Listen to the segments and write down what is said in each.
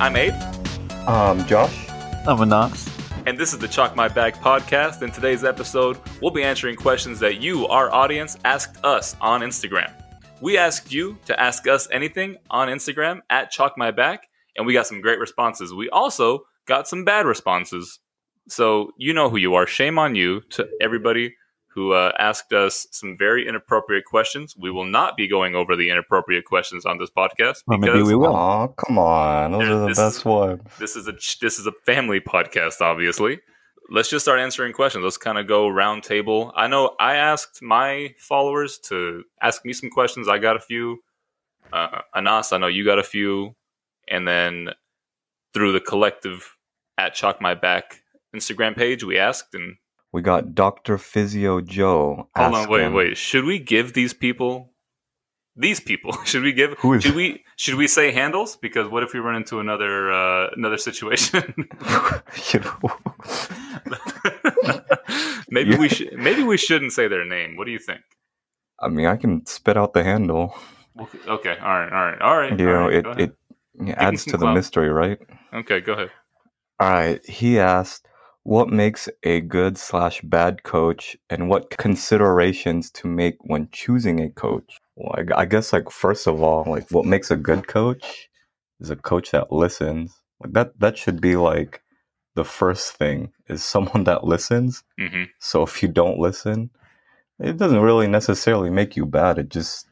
Hi, I'm Abe, Um, Josh. I'm Anas. and this is the Chalk My Back podcast. In today's episode, we'll be answering questions that you, our audience, asked us on Instagram. We asked you to ask us anything on Instagram at Chalk My Back, and we got some great responses. We also got some bad responses. So you know who you are. Shame on you to everybody who uh, asked us some very inappropriate questions. We will not be going over the inappropriate questions on this podcast Well, maybe because we will. Aw, come on. Those There- are the this best is- ones. this is a this is a family podcast obviously let's just start answering questions let's kind of go round table i know i asked my followers to ask me some questions i got a few uh, anas i know you got a few and then through the collective at chalk my back instagram page we asked and We got Dr. Physio Joe. hold on wait wait should we give these people these people should we give Who is- should we should we say handles because what if we run into another uh, another situation You know, maybe we should. Maybe we shouldn't say their name. What do you think? I mean, I can spit out the handle. Okay. All right. All right. All right. You all know, right, it, it adds to the clout. mystery, right? Okay. Go ahead. All right. He asked, what makes a good slash bad coach and what considerations to make when choosing a coach? Well, I, I guess, like, first of all, like, what makes a good coach is a coach that listens. Like, that, that should be like the first thing is someone that listens. hmm So if you don't listen, it doesn't really necessarily make you bad. It just,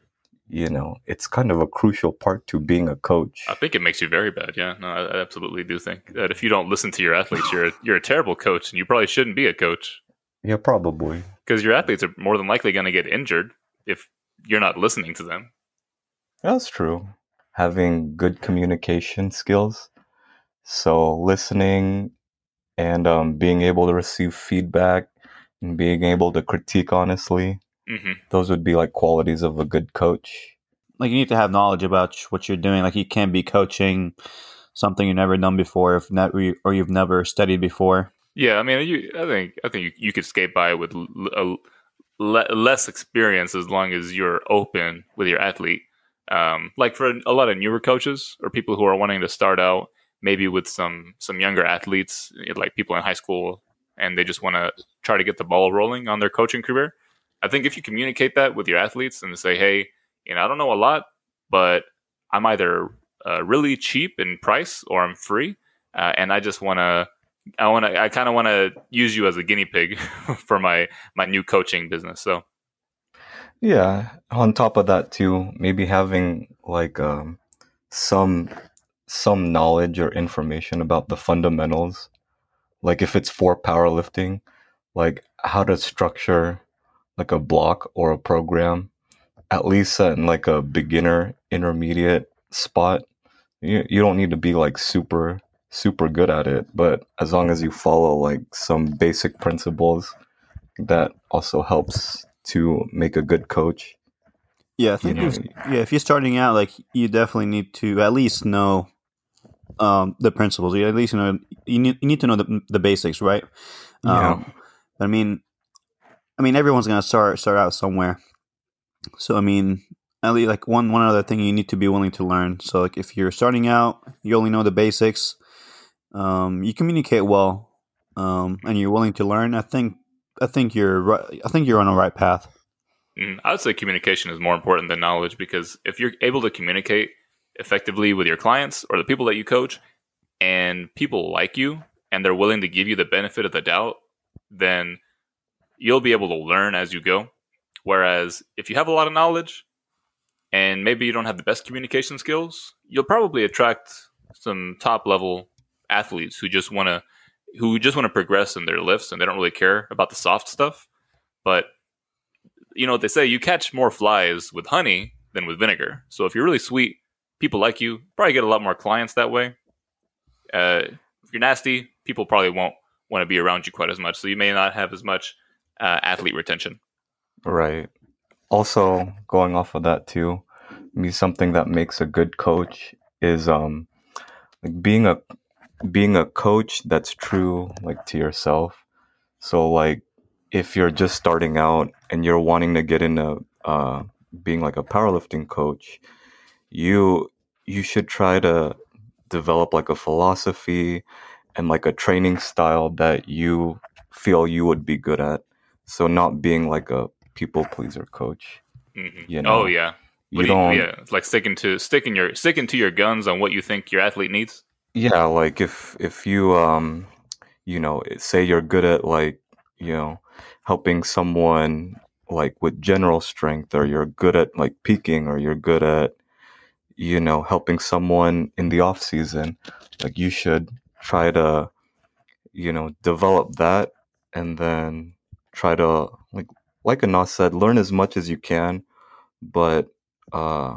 you know, it's kind of a crucial part to being a coach. I think it makes you very bad. Yeah. No, I, I absolutely do think that if you don't listen to your athletes, you're a, you're a terrible coach, and you probably shouldn't be a coach Yeah, probably. because your athletes are more than likely going to get injured if you're not listening to them. That's true. Having good communication skills. So listening and um, being able to receive feedback and being able to critique honestly. Hmm Those would be like qualities of a good coach. Like you need to have knowledge about what you're doing. Like you can't be coaching something you've never done before, if not, or you've never studied before. Yeah, I mean, you, I think I think you, you could skate by with l- a le- less experience as long as you're open with your athlete. Um, like for a lot of newer coaches or people who are wanting to start out, maybe with some some younger athletes, like people in high school, and they just want to try to get the ball rolling on their coaching career. I think if you communicate that with your athletes and say, "Hey, you know, I don't know a lot, but I'm either uh, really cheap in price or I'm free, uh, and I just want to." I want to. I kind of want to use you as a guinea pig for my my new coaching business. So Yeah. On top of that too, maybe having like um some some knowledge or information about the fundamentals. Like if it's for powerlifting, like how to structure like a block or a program, at least in like a beginner intermediate spot. You you don't need to be like super super good at it, but as long as you follow like some basic principles, that also helps to make a good coach. Yeah, I think You know, if- yeah, if you're starting out, like you definitely need to at least know um, the principles. You at least know you need you need to know the, the basics, right? Yeah. Um, but I mean, I mean, everyone's gonna start start out somewhere. So I mean, at least like one one other thing you need to be willing to learn. So like if you're starting out, you only know the basics. Um, you communicate well, um, and you're willing to learn. I think I think you're right. I think you're on the right path. mm, I would say communication is more important than knowledge because if you're able to communicate effectively with your clients or the people that you coach, and people like you and they're willing to give you the benefit of the doubt, then you'll be able to learn as you go. Whereas if you have a lot of knowledge and maybe you don't have the best communication skills, you'll probably attract some top level athletes who just want to who just want to progress in their lifts and they don't really care about the soft stuff. But you know what they say, you catch more flies with honey than with vinegar. So if you're really sweet, people like you, probably get a lot more clients that way. Uh, if you're nasty, people probably won't want to be around you quite as much. So you may not have as much uh, athlete retention. Right. Also, going off of that too, me something that makes a good coach is um like being a being a coach that's true like to yourself. So like if you're just starting out and you're wanting to get into uh being like a powerlifting coach, you you should try to develop like a philosophy and like a training style that you feel you would be good at. So not being like a people pleaser coach. Mhm. You know, oh yeah. You do don't. yeah, like sticking to sticking your sticking to your guns on what you think your athlete needs. Yeah, like if if you um you know say you're good at like you know helping someone like with general strength or you're good at like peaking or you're good at you know helping someone in the off season like you should try to you know develop that and then try to like like Anas said learn as much as you can but uh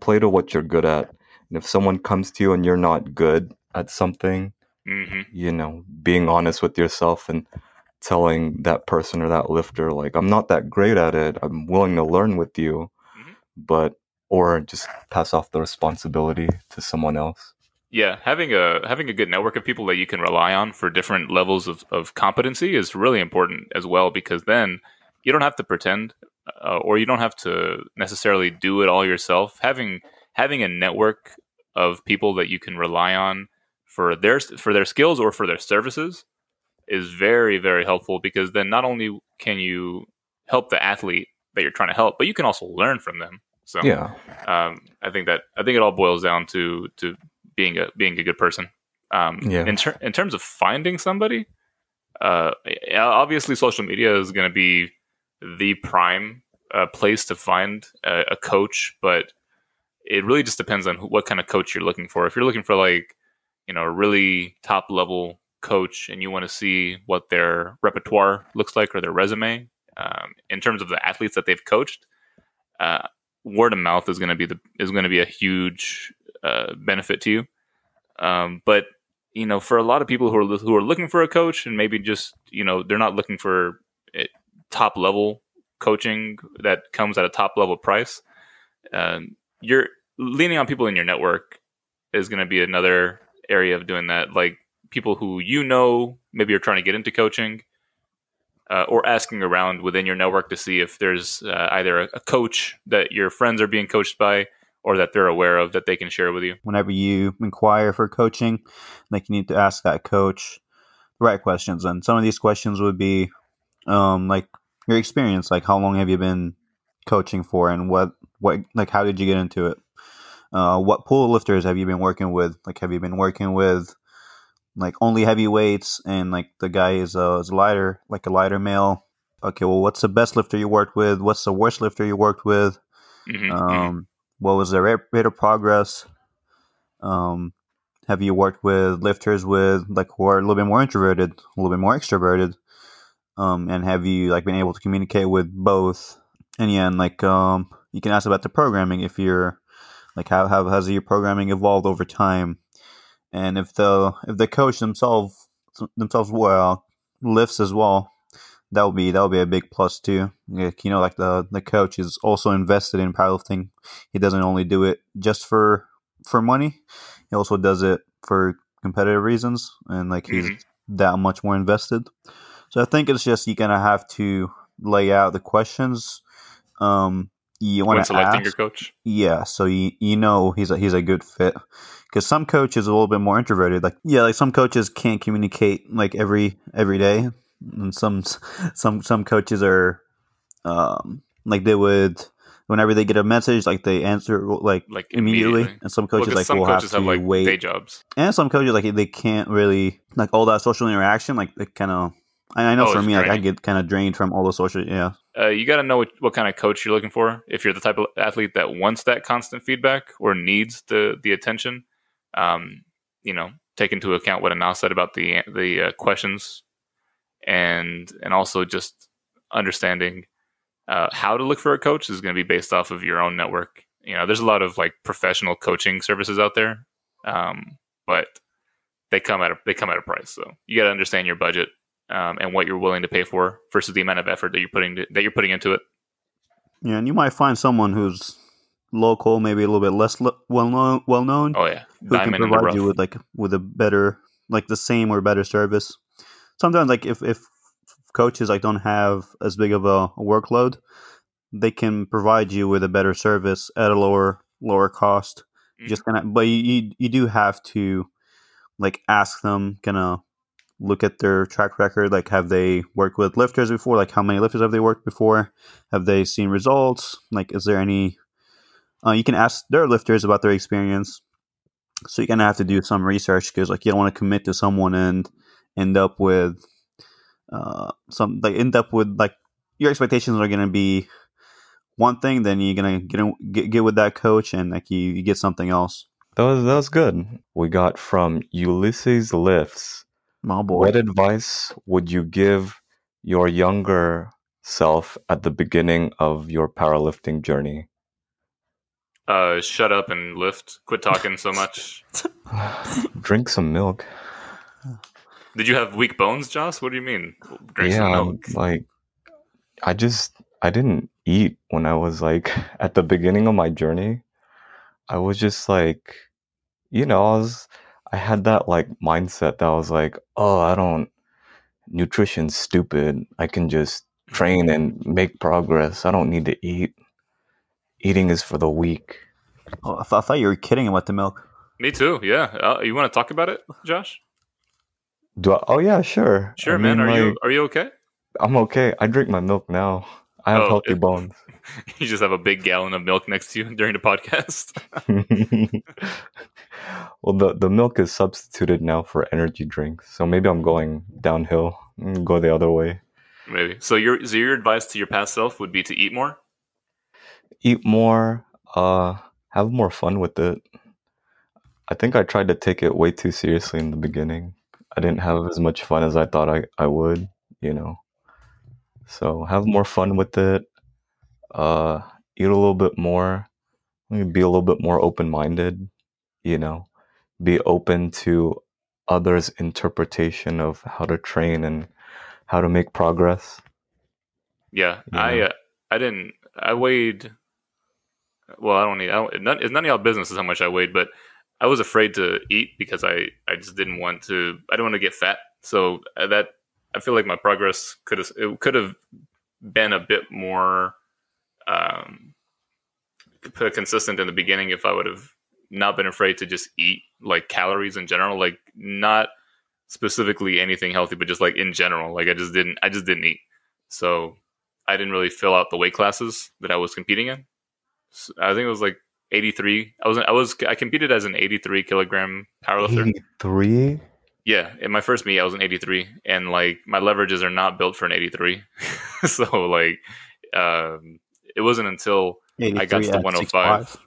play to what you're good at and if someone comes to you and you're not good at something, hmm you know, being honest with yourself and telling that person or that lifter, like, I'm not that great at it. I'm willing to learn with you, Mhm. but, or just pass off the responsibility to someone else. Yeah, having a having a good network of people that you can rely on for different levels of, of competency is really important as well because then you don't have to pretend uh, or you don't have to necessarily do it all yourself. Having having a network of people that you can rely on for their for their skills or for their services is very very helpful because then not only can you help the athlete that you're trying to help, but you can also learn from them. So Yeah. um, I think that I think it all boils down to to being a being a good person. Um, Yeah. In ter- in terms of finding somebody, uh, obviously social media is going to be the prime uh, place to find a, a coach, but it really just depends on who, what kind of coach you're looking for. If you're looking for like you know a really top level coach and you want to see what their repertoire looks like or their resume um, in terms of the athletes that they've coached. Uh, word of mouth is going to be the is going to be a huge uh, benefit to you. Um, but you know, for a lot of people who are who are looking for a coach and maybe just you know they're not looking for top level coaching that comes at a top level price. Um, you're leaning on people in your network is going to be another area of doing that. Like people who you know maybe are trying to get into coaching uh, or asking around within your network to see if there's uh, either a, a coach that your friends are being coached by or that they're aware of that they can share with you. Whenever you inquire for coaching, like you need to ask that coach the right questions. And some of these questions would be um, like your experience, like how long have you been coaching for, and what what like how did you get into it? Uh, what pull lifters have you been working with? Like, have you been working with like only heavyweights, and like the guy is a, is a lighter, like a lighter male? Okay, well, what's the best lifter you worked with? What's the worst lifter you worked with? Mhm, mhm. Um, what was the rate, rate of progress? Um, have you worked with lifters with like who are a little bit more introverted, a little bit more extroverted? Um, and have you like been able to communicate with both? And yeah, and like um, you can ask about the programming if you're like how how has your programming evolved over time? And if the if the coach themselves themselves well lifts as well, that would be that would be a big plus too. You know, like the the coach is also invested in powerlifting. He doesn't only do it just for for money. He also does it for competitive reasons, and like he's Mhm. that much more invested. So I think it's just you're gonna have to lay out the questions. Um, you want to selecting ask, your coach. yeah, so you you know he's a he's a good fit because some coaches are a little bit more introverted. Like yeah, like some coaches can't communicate like every every day, and some some some coaches are um like they would whenever they get a message like they answer like Like immediately, immediately. and some Well, like some will coaches have have, to like wait, day jobs. and some coaches like they can't really like all that social interaction. Like it kind of. I know Oh, for me, like I get kind of drained from all the social. Yeah, Uh, you got to know what, what kind of coach you're looking for. If you're the type of athlete that wants that constant feedback or needs the the attention, um, you know, take into account what Anas said about the the uh, questions, and and also just understanding uh, how to look for a coach is going to be based off of your own network. You know, there's a lot of like professional coaching services out there, um, but they come at a they come at a price. So you got to understand your budget um, and what you're willing to pay for versus the amount of effort that you're putting to, that you're putting into it. yeah, and you might find someone who's local, maybe a little bit less lo- well known, well known, Oh yeah, who can diamond provide you with like with a better, like the same or better service. Sometimes, like if if coaches like don't have as big of a, workload, they can provide you with a better service at a lower lower cost, You just kind of, but you, you you do have to like ask them, kind of look at their track record. Like, have they worked with lifters before? Like, how many lifters have they worked before? Have they seen results? Like, is there any? Uh, you can ask their lifters about their experience. So you're gonna have to do some research because like you don't want to commit to someone and end up with uh, some like end up with like your expectations are gonna be one thing, then you're gonna get get, get with that coach and like you, you get something else. That was that was good. We got from Ulysses Lifts. My boy. What advice would you give your younger self at the beginning of your powerlifting journey? Uh, shut up and lift. Quit talking so much. Drink some milk. Did you have weak bones, Josh? What do you mean? Drink yeah, some milk. like I just I didn't eat when I was like at the beginning of my journey. I was just like, you know, I was I had that like mindset that I was like, oh, I don't nutrition's stupid. I can just train and make progress. I don't need to eat. Eating is for the weak. Oh, I, th- I thought you were kidding about the milk. Me too. Yeah. Uh, you want to talk about it, Josh? Do I, oh yeah, sure. Sure, I man. mean, Are you are you okay? I'm okay. I drink my milk now. I have Oh, healthy it- bones. You just have a big gallon of milk next to you during the podcast. well, the the milk is substituted now for energy drinks, so maybe I'm going downhill. Go the other way. Maybe. So your so your advice to your past self would be to eat more. Eat more. Uh, have more fun with it. I think I tried to take it way too seriously in the beginning. I didn't have as much fun as I thought I, I would, you know. So have more fun with it. Uh, eat a little bit more. Be a little bit more open minded, you know. Be open to others' interpretation of how to train and how to make progress. Yeah, Yeah. I uh, I didn't. I weighed. Well, I don't need. I don't, none, it's none of y'all business is how much I weighed, but I was afraid to eat because I I just didn't want to. I didn't want to get fat. So uh, that I feel like my progress could have it could have been a bit more um consistent in the beginning if I would have not been afraid to just eat like calories in general, like not specifically anything healthy, but just like in general. Like I just didn't. I just didn't eat. So I didn't really fill out the weight classes that I was competing in. So I think it was like 83. I was I was I competed as an 83 kilogram powerlifter. 83. Yeah, in my first meet I was an 83, and like my leverages are not built for an 83. so like, um, it wasn't until I got to the 105. 6'5".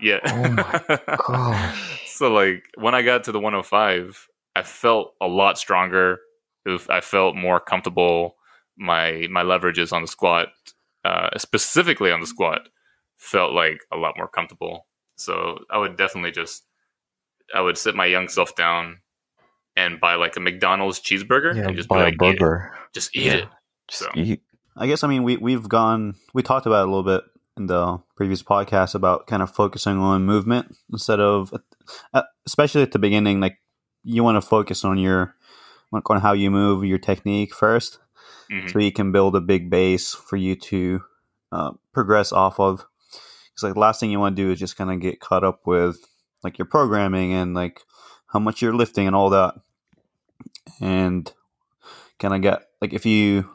yeah. Oh my Gosh. so like when I got to the 105, I felt a lot stronger. I felt more comfortable. My my leverages on the squat, uh, specifically on the squat, felt like a lot more comfortable. So I would definitely just, I would sit my young self down and buy like a McDonald's cheeseburger Yeah, and just be buy like, a "Eat burger. just eat Yeah. it. Just So- eat. I guess I mean we we've gone we talked about it a little bit in the previous podcast about kind of focusing on movement instead of uh, especially at the beginning like you want to focus on your like on how you move your technique first Mhm. so you can build a big base for you to uh, progress off of because like the last thing you want to do is just kind of get caught up with like your programming and like how much you're lifting and all that. And kind of get like if you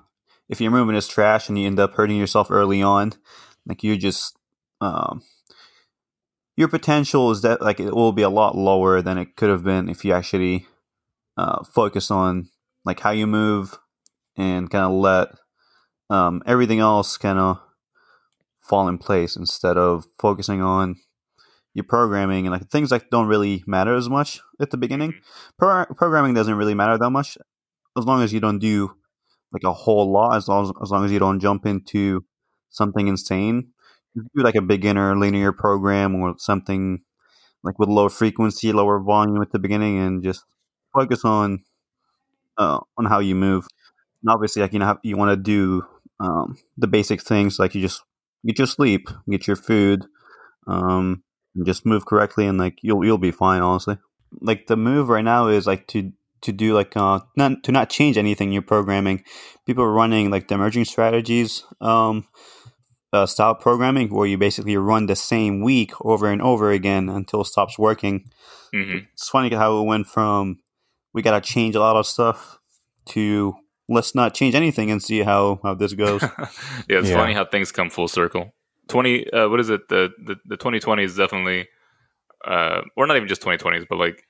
if your movement is trash and you end up hurting yourself early on like you're just um your potential is that like it will be a lot lower than it could have been if you actually uh, focus on like how you move and kind of let um, everything else kind of fall in place instead of focusing on your programming and like things that don't really matter as much at the beginning. Pro- programming doesn't really matter that much as long as you don't do like a whole lot. As long as, as long as you don't jump into something insane, you do like a beginner linear program or something like with low frequency, lower volume at the beginning, and just focus on uh, on how you move. And obviously, like you know, you want to do um, the basic things like you just get your sleep, get your food, um, and just move correctly, and like you'll you'll be fine. Honestly, like the move right now is like to to do like uh not to not change anything in your programming. People are running like the emerging strategies um uh, style programming where you basically run the same week over and over again until it stops working. hmm It's funny how it went from we got to change a lot of stuff to let's not change anything and see how, how this goes. yeah, it's Yeah. funny how things come full circle. Twenty, uh, what is it? The the the twenty twenty is definitely, uh, or not even just twenty twenties, but like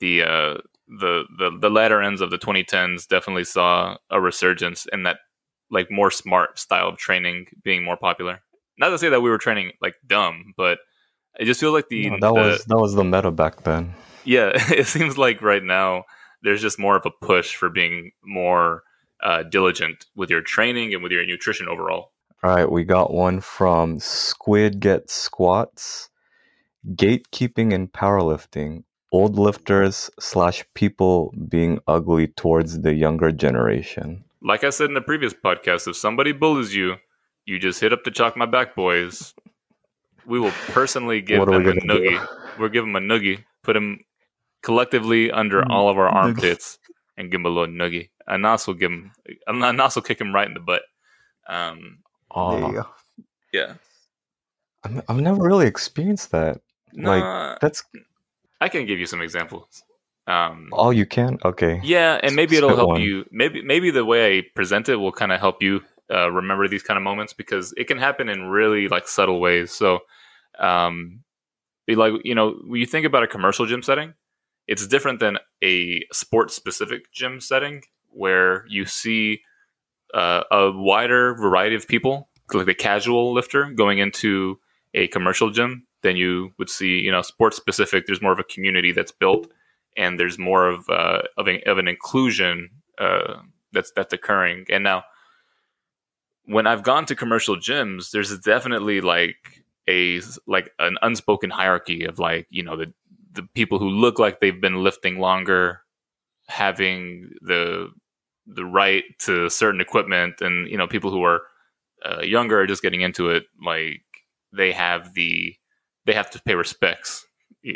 the uh the the the latter ends of the twenty tens definitely saw a resurgence in that like more smart style of training being more popular. Not to say that we were training like dumb, but it just feels like the, No, that the was that was the meta back then. yeah, it seems like right now there's just more of a push for being more uh, diligent with your training and with your nutrition overall. All right, we got one from Squid Get Squats. Gatekeeping in powerlifting. Old lifters slash people being ugly towards the younger generation. Like I said in the previous podcast, if somebody bullies you, you just hit up the Chalk My Back boys. We will personally give them a gonna do? noogie. We'll give them a noogie, put them collectively under all of our armpits, and give them a little noogie. Anas will give him. Anas will kick him right in the butt. Um, Aw, there you go. yeah. I'm- I've never really experienced that. Like, That's I can give you some examples. Um, all you can. Okay. Yeah, and maybe it'll Spit help one. you. Maybe maybe the way I present it will kind of help you uh, remember these kind of moments because it can happen in really like subtle ways. So, um, be like you know, when you think about a commercial gym setting, it's different than a sports specific gym setting where you see uh, a wider variety of people, like the casual lifter, going into a commercial gym than you would see. You know, sports specific. There's more of a community that's built and there's more of uh, of, an, of an inclusion uh, that's that's occurring. And now, when I've gone to commercial gyms, there's definitely like a like an unspoken hierarchy of like you know the the people who look like they've been lifting longer, having the the right to certain equipment, and you know people who are uh, younger are just getting into it. Like they have the they have to pay respects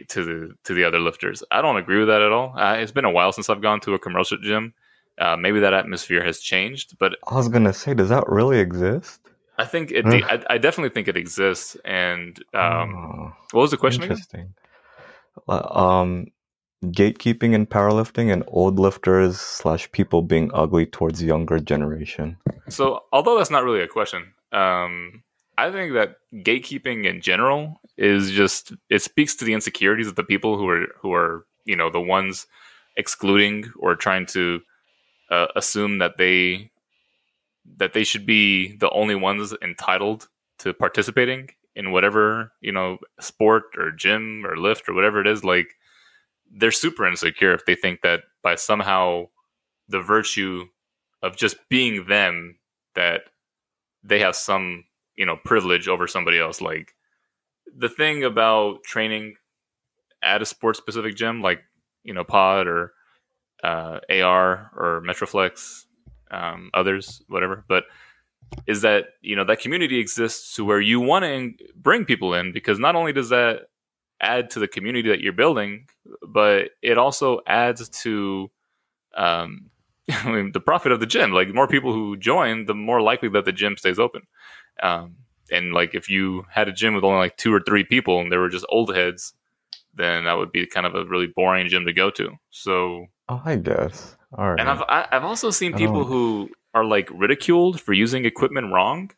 to the to the other lifters. I don't agree with that at all. Uh, it's been a while since I've gone to a commercial gym. Uh, maybe that atmosphere has changed, but I was gonna say, does that really exist? I think it. Ugh. I, I definitely think it exists. And um, Oh, what was the question interesting. Uh, Um, gatekeeping in powerlifting and old lifters slash people being ugly towards younger generation. So, although that's not really a question, um, I think that gatekeeping in general is just it speaks to the insecurities of the people who are who are you know the ones excluding or trying to uh, assume that they that they should be the only ones entitled to participating in whatever you know sport or gym or lift or whatever it is like they're super insecure if they think that by somehow the virtue of just being them that they have some you know privilege over somebody else. Like the thing about training at a sports specific gym like you know pod or uh, ar or metroflex um, others whatever but is that you know that community exists to where you want to bring people in because not only does that add to the community that you're building but it also adds to um, I mean, the profit of the gym. Like, the more people who join, the more likely that the gym stays open. Um, and like, if you had a gym with only like two or three people and they were just old heads, then that would be kind of a really boring gym to go to. So, Oh, I guess. All right. and I've I, I've also seen people who are like ridiculed for using equipment wrong.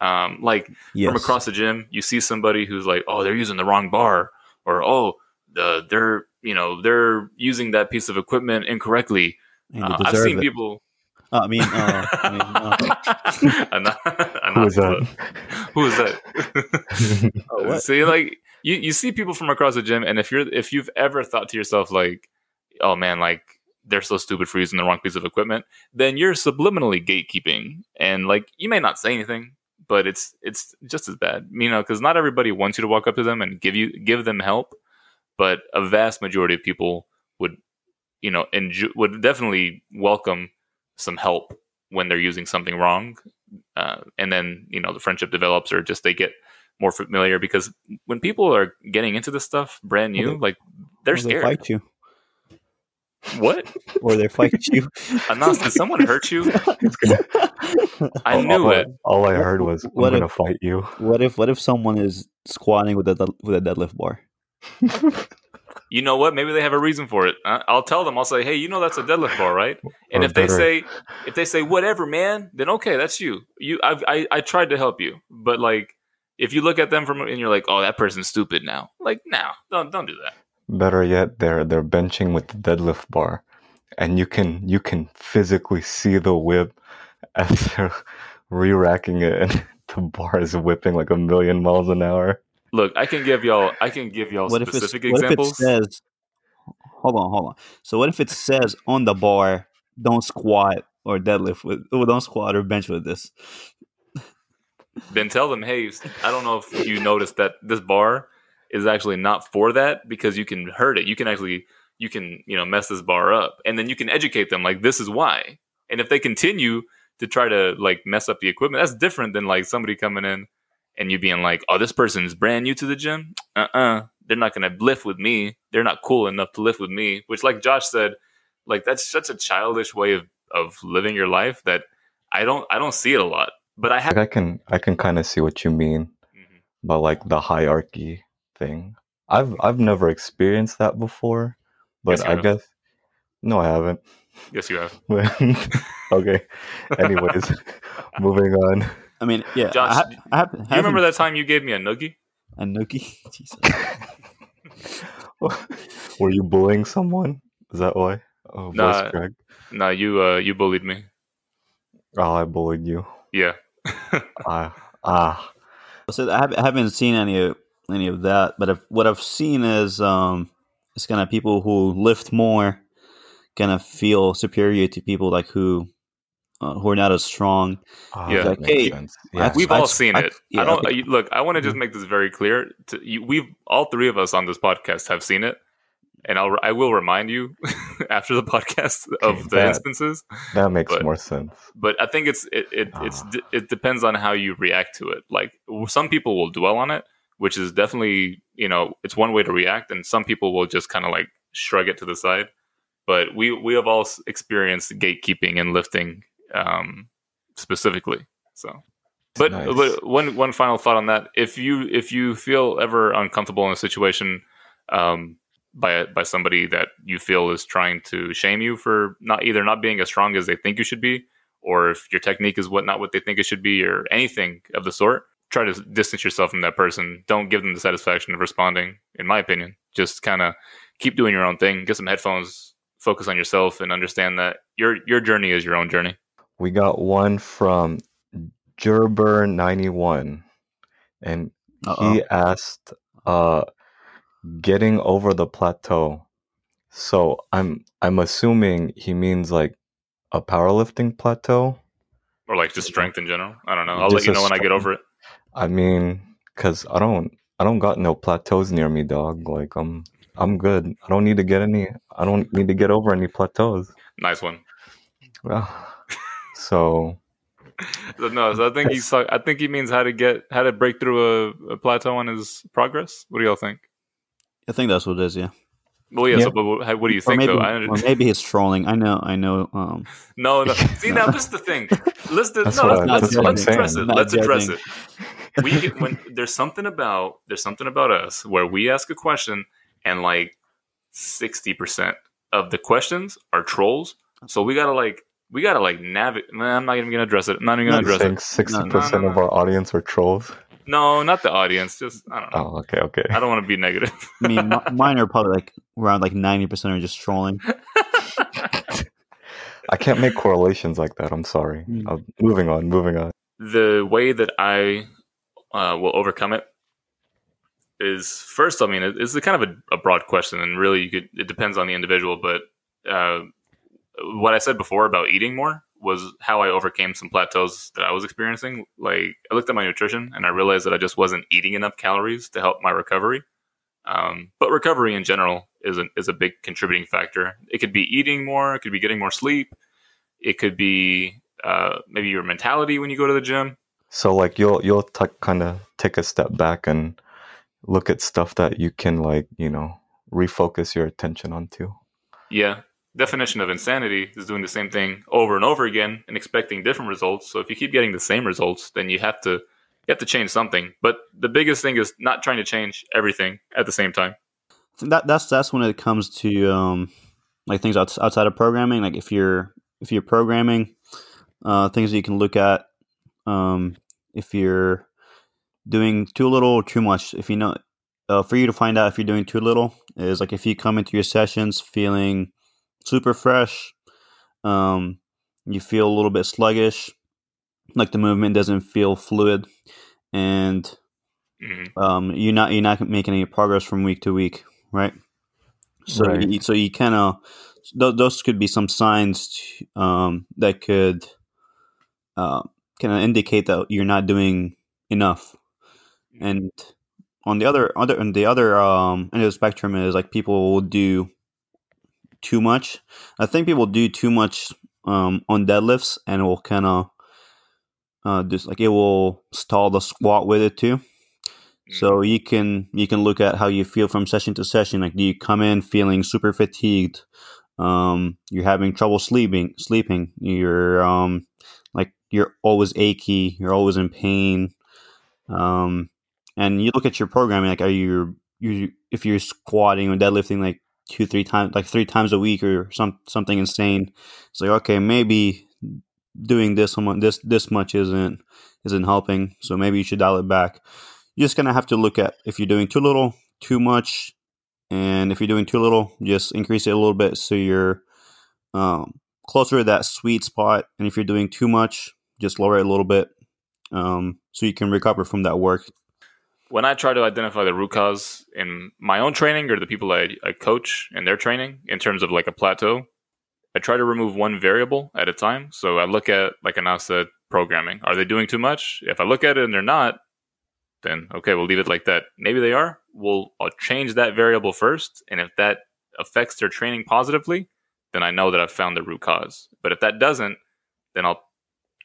Um, like Yes. from across the gym, you see somebody who's like, "Oh, they're using the wrong bar," or "Oh, the they're you know they're using that piece of equipment incorrectly." Uh, I've seen it. people. Uh, I mean, uh, I mean, uh, Ano- Who is that? Who is that? oh, what? See, like you, you see people from across the gym, and if you're if you've ever thought to yourself like, "Oh man, like they're so stupid for using the wrong piece of equipment," then you're subliminally gatekeeping, and like you may not say anything, but it's it's just as bad, you know, because not everybody wants you to walk up to them and give you give them help, but a vast majority of people would, you know, enjoy, would definitely welcome some help when they're using something wrong, uh, and then you know the friendship develops, or just they get more familiar because when people are getting into this stuff brand new, Well, they- like they're they scared. fight you, What? or they fight you. Anas, did someone hurt you? It's gonna- I knew all, it. All I heard was, What "I'm if- gonna fight you." What if what if someone is squatting with a with a deadlift bar? You know what? Maybe they have a reason for it. I- I'll tell them. I'll say, "Hey, you know that's a deadlift bar, right?" And Or if they say, if they say whatever, man, then okay, that's you. You, I've, I, I tried to help you, but like, if you look at them from and you're like, "Oh, that person's stupid," now, like, no, don't, don't do that. Better yet, they're they're benching with the deadlift bar, and you can you can physically see the whip as they're re-racking it, and the bar is whipping like a million miles an hour. Look, I can give y'all, I can give y'all What if it's specific what if it says? Hold on, hold on. So what if it says on the bar, don't squat or deadlift with, oh, don't squat or bench with this. then tell them, hey, I don't know if you noticed that this bar is actually not for that because you can hurt it. You can actually, you can, you know, mess this bar up, and then you can educate them like this is why. And if they continue to try to like mess up the equipment, that's different than like somebody coming in and you being like, oh, this person's brand new to the gym. Uh uh-uh. uh, they are not gonna lift with me. They're not cool enough to lift with me. Which, like Josh said, like that's such a childish way of of living your life that I don't I don't see it a lot. But I have. Like I can I can kind of see what you mean Mhm. about like the hierarchy thing. I've I've never experienced that before, but Yes, I guess no, I haven't. Yes, you have. okay. Anyways, moving on. I mean, yeah. Josh, I, ha- I have, You remember that time you gave me a noogie? a nookie? Jesus. Were you bullying someone? Is that why? Oh, voice Nah. crack. No, you uh you bullied me. Oh, I bullied you. Yeah. Ah, ah. So I haven't, I haven't seen any of any of that, but if, what I've seen is um, it's kind of people who lift more, kind of feel superior to people like who uh, who are not as strong. ah, Yeah. Like, hey, Yeah. We've all seen I- it. yeah, I don't okay. you- look. I want to just make this very clear. To you, we've all three of us on this podcast have seen it, and I'll I will remind you after the podcast of Okay, the that- instances. that makes but- more sense. But I think it's it, it it's Ah. it depends on how you react to it. Like some people will dwell on it, which is definitely you know it's one way to react, and some people will just kind of like shrug it to the side. But we we have all experienced gatekeeping and lifting um, specifically. So, but Nice. but one one final thought on that: if you if you feel ever uncomfortable in a situation um, by by somebody that you feel is trying to shame you for not either not being as strong as they think you should be, or if your technique is what not what they think it should be, or anything of the sort, try to distance yourself from that person. Don't give them the satisfaction of responding. In my opinion, just kind of keep doing your own thing. Get some headphones. Focus on yourself and understand that your your journey is your own journey. We got one from Gerber91, and Uh-oh. he asked, uh, getting over the plateau. So I'm I'm assuming he means like a powerlifting plateau. or like just strength in general. I don't know. I'll Just let you know when I get over it. I mean, cause I don't I don't got no plateaus near me, dog. Like I'm I'm good. I don't need to get any. I don't need to get over any plateaus. Nice one. Well, so So, no, so I think he's. I think he means how to get how to break through a, a plateau on his progress. What do y'all think? I think that's what it is. Yeah. Well, yeah. Yeah. So, but what, what do you Or think maybe, though? I, or maybe he's trolling. I know. I know. Um, no, no. See now, this is the thing. Let's do, That's no, what let's, let's, let's address it. Let's address it. We get when there's something about there's something about us where we ask a question and like sixty percent of the questions are trolls. So we gotta like we gotta like navigate. I'm not even gonna address it. I'm not even gonna address it. sixty No, no, percent no. of our audience are trolls. No, not the audience. Just I don't know. Oh, okay, okay. I don't want to be negative. I mean, mi- mine are probably like around like ninety percent are just trolling. I can't make correlations like that. I'm sorry. Mm. Uh, moving on. Moving on. the way that I uh, will overcome it is first. I mean, it's kind of a, a broad question, and really, you could. It depends on the individual. But uh, what I said before about eating more was how I overcame some plateaus that I was experiencing. Like I looked at my nutrition, and I realized that I just wasn't eating enough calories to help my recovery. Um, but recovery in general is a, is a big contributing factor. It could be eating more. It could be getting more sleep. It could be uh, maybe your mentality when you go to the gym. So like you'll you'll t- kind of take a step back and look at stuff that you can like you know refocus your attention onto. Yeah, definition of insanity is doing the same thing over and over again and expecting different results. So if you keep getting the same results, then you have to you have to change something. But the biggest thing is not trying to change everything at the same time. That that's that's when it comes to um, like things outside of programming. Like if you're if you're programming, uh, things that you can look at. Um, if you're doing too little or too much, if you know, uh, for you to find out if you're doing too little is like if you come into your sessions feeling super fresh, um, you feel a little bit sluggish, like the movement doesn't feel fluid, and mm-hmm. um, you're not you're not making any progress from week to week, right? So right. You, so you kind of th- those could be some signs to, um, that could uh, kind of indicate that you're not doing enough. And on the other other and the other um, end of the spectrum is like people will do too much. I think people do too much um, on deadlifts and it will kind of uh, just like it will stall the squat with it too. So mm-hmm. you can you can look at how you feel from session to session. Like, do you come in feeling super fatigued? Um, you're having trouble sleeping. Sleeping. You're um, like you're always achy. You're always in pain. Um, and you look at your programming. Like, are you you if you're squatting or deadlifting like two three times like three times a week or some something insane? It's like okay, maybe doing this this this much isn't isn't helping. So maybe you should dial it back you're just gonna have to look at if you're doing too little, too much, and if you're doing too little, just increase it a little bit so you're um, closer to that sweet spot. And if you're doing too much, just lower it a little bit um, so you can recover from that work. When I try to identify the root cause in my own training or the people I, I coach in their training in terms of like a plateau, I try to remove one variable at a time. So I look at, like Anas said, programming. Are they doing too much? If I look at it and they're not, then okay, we'll leave it like that. Maybe they are. We'll I'll change that variable first, and if that affects their training positively, then I know that I've found the root cause. But if that doesn't, then I'll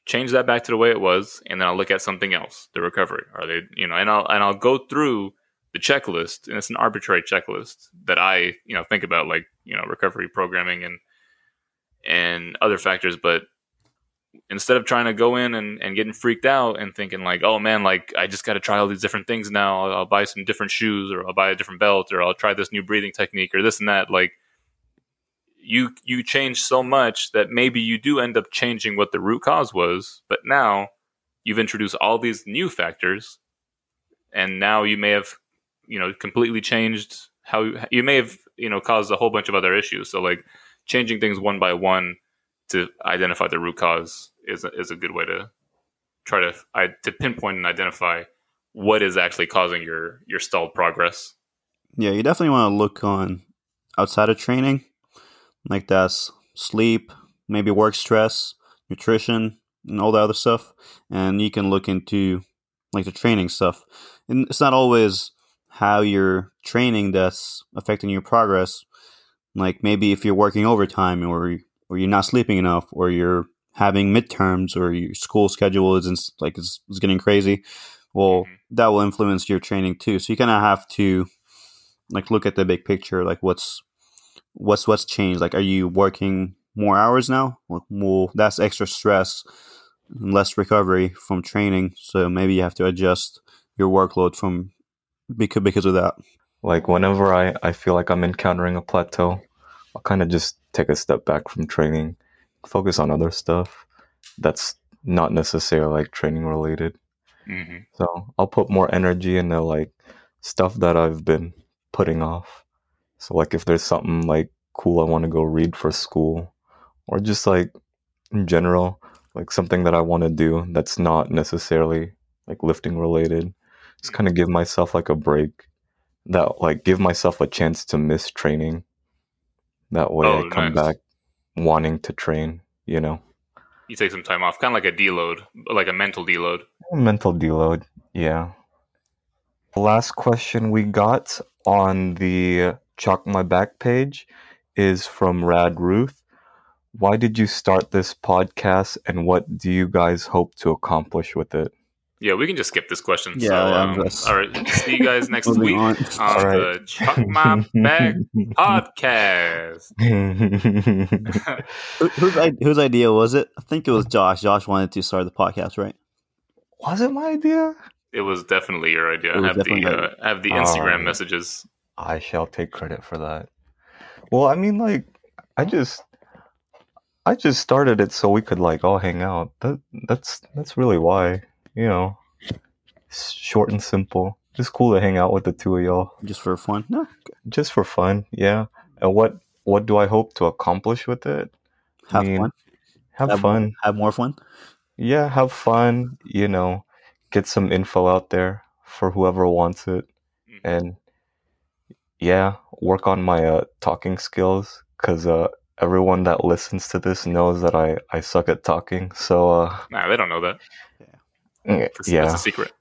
change that back to the way it was, and then I'll look at something else, the recovery. Are they, you know, and I'll and I'll go through the checklist, and it's an arbitrary checklist that I, you know, think about like you know recovery programming and and other factors, but instead of trying to go in and, and getting freaked out and thinking like, oh man, like I just got to try all these different things now. I'll, I'll, buy some different shoes or I'll buy a different belt or I'll try this new breathing technique or this and that. Like you, you change so much that maybe you do end up changing what the root cause was, but now you've introduced all these new factors and now you may have, you know, completely changed how you may have, you know, caused a whole bunch of other issues. So like changing things one by one to identify the root cause is a, is a good way to try to I, to pinpoint and identify what is actually causing your your stalled progress. Yeah, you definitely want to look on outside of training, like that's sleep, maybe work stress, nutrition, and all the other stuff, and you can look into like the training stuff. And it's not always how you're training that's affecting your progress. Like maybe if you're working overtime or or you're not sleeping enough, or you're having midterms, or your school schedule is like is, is getting crazy, well, mm-hmm. that will influence your training too. So you kind of have to like look at the big picture, like what's what's what's changed. Like, are you working more hours now? Well, that's extra stress, less recovery from training. So maybe you have to adjust your workload from because because of that. Like whenever I I feel like I'm encountering a plateau, I'll kind of just take a step back from training, focus on other stuff that's not necessarily like training related. Mm-hmm. So I'll put more energy into like stuff that I've been putting off. So like if there's something like cool I want to go read for school, or just like in general, like something that I want to do that's not necessarily like lifting related, just kind of give myself like a break. That like give myself a chance to miss training that way oh, I come nice. back wanting to train, you know. You take some time off, kind of like a deload, like a mental deload. Mental deload, yeah. The last question we got on the Chalk My Back page is from Rad Ruth. Why did you start this podcast and what do you guys hope to accomplish with it? Yeah, we can just skip this question. Yeah, so, um, just- all right. See you guys next week on. on, All right. the Chuck My Bag podcast. Who, whose, whose idea was it? I think it was Josh. Josh wanted to start the podcast, right? Was it my idea? It was definitely your idea. I have the uh, I have the Instagram Oh. messages. I shall take credit for that. Well, I mean, like, I just, I just started it so we could like all hang out. That that's that's really why, you know, short and simple. Just cool to hang out with the two of y'all, Just for fun? No. just for fun. Yeah. And what what do I hope to accomplish with it? Have mean, fun. Have Have fun. Have more fun. Yeah, have fun. You know, get some info out there for whoever wants it, Mhm. and yeah, work on my uh, talking skills because uh, everyone that listens to this knows that I I suck at talking. So uh, Nah, they don't know that. Yeah, That's, yeah, that's a secret.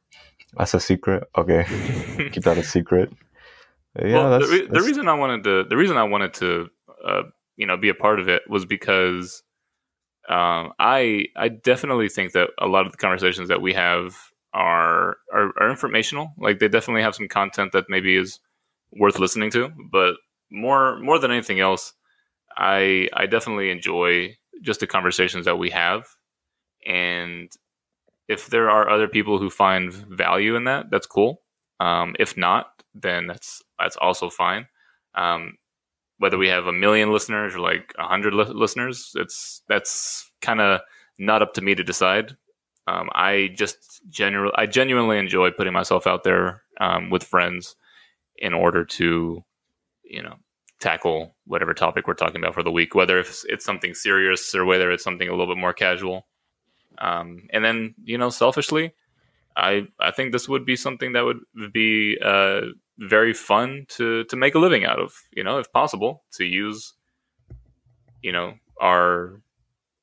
that's a secret. Okay, keep that a secret. Yeah, well, that's, the, re- the reason I wanted to the reason I wanted to uh, you know be a part of it was because um, I I definitely think that a lot of the conversations that we have are, are are informational. Like they definitely have some content that maybe is worth listening to, but more more than anything else, I I definitely enjoy just the conversations that we have, and if there are other people who find value in that, that's cool. Um, if not, then that's that's also fine. Um, whether we have a million listeners or like a hundred li- listeners, it's that's kind of not up to me to decide. Um, I just generally, I genuinely enjoy putting myself out there um, with friends in order to, you know, tackle whatever topic we're talking about for the week, whether it's, it's something serious or whether it's something a little bit more casual. Um, and then, you know, selfishly, I I think this would be something that would be uh, very fun to to make a living out of. You know, if possible, to use, you know, our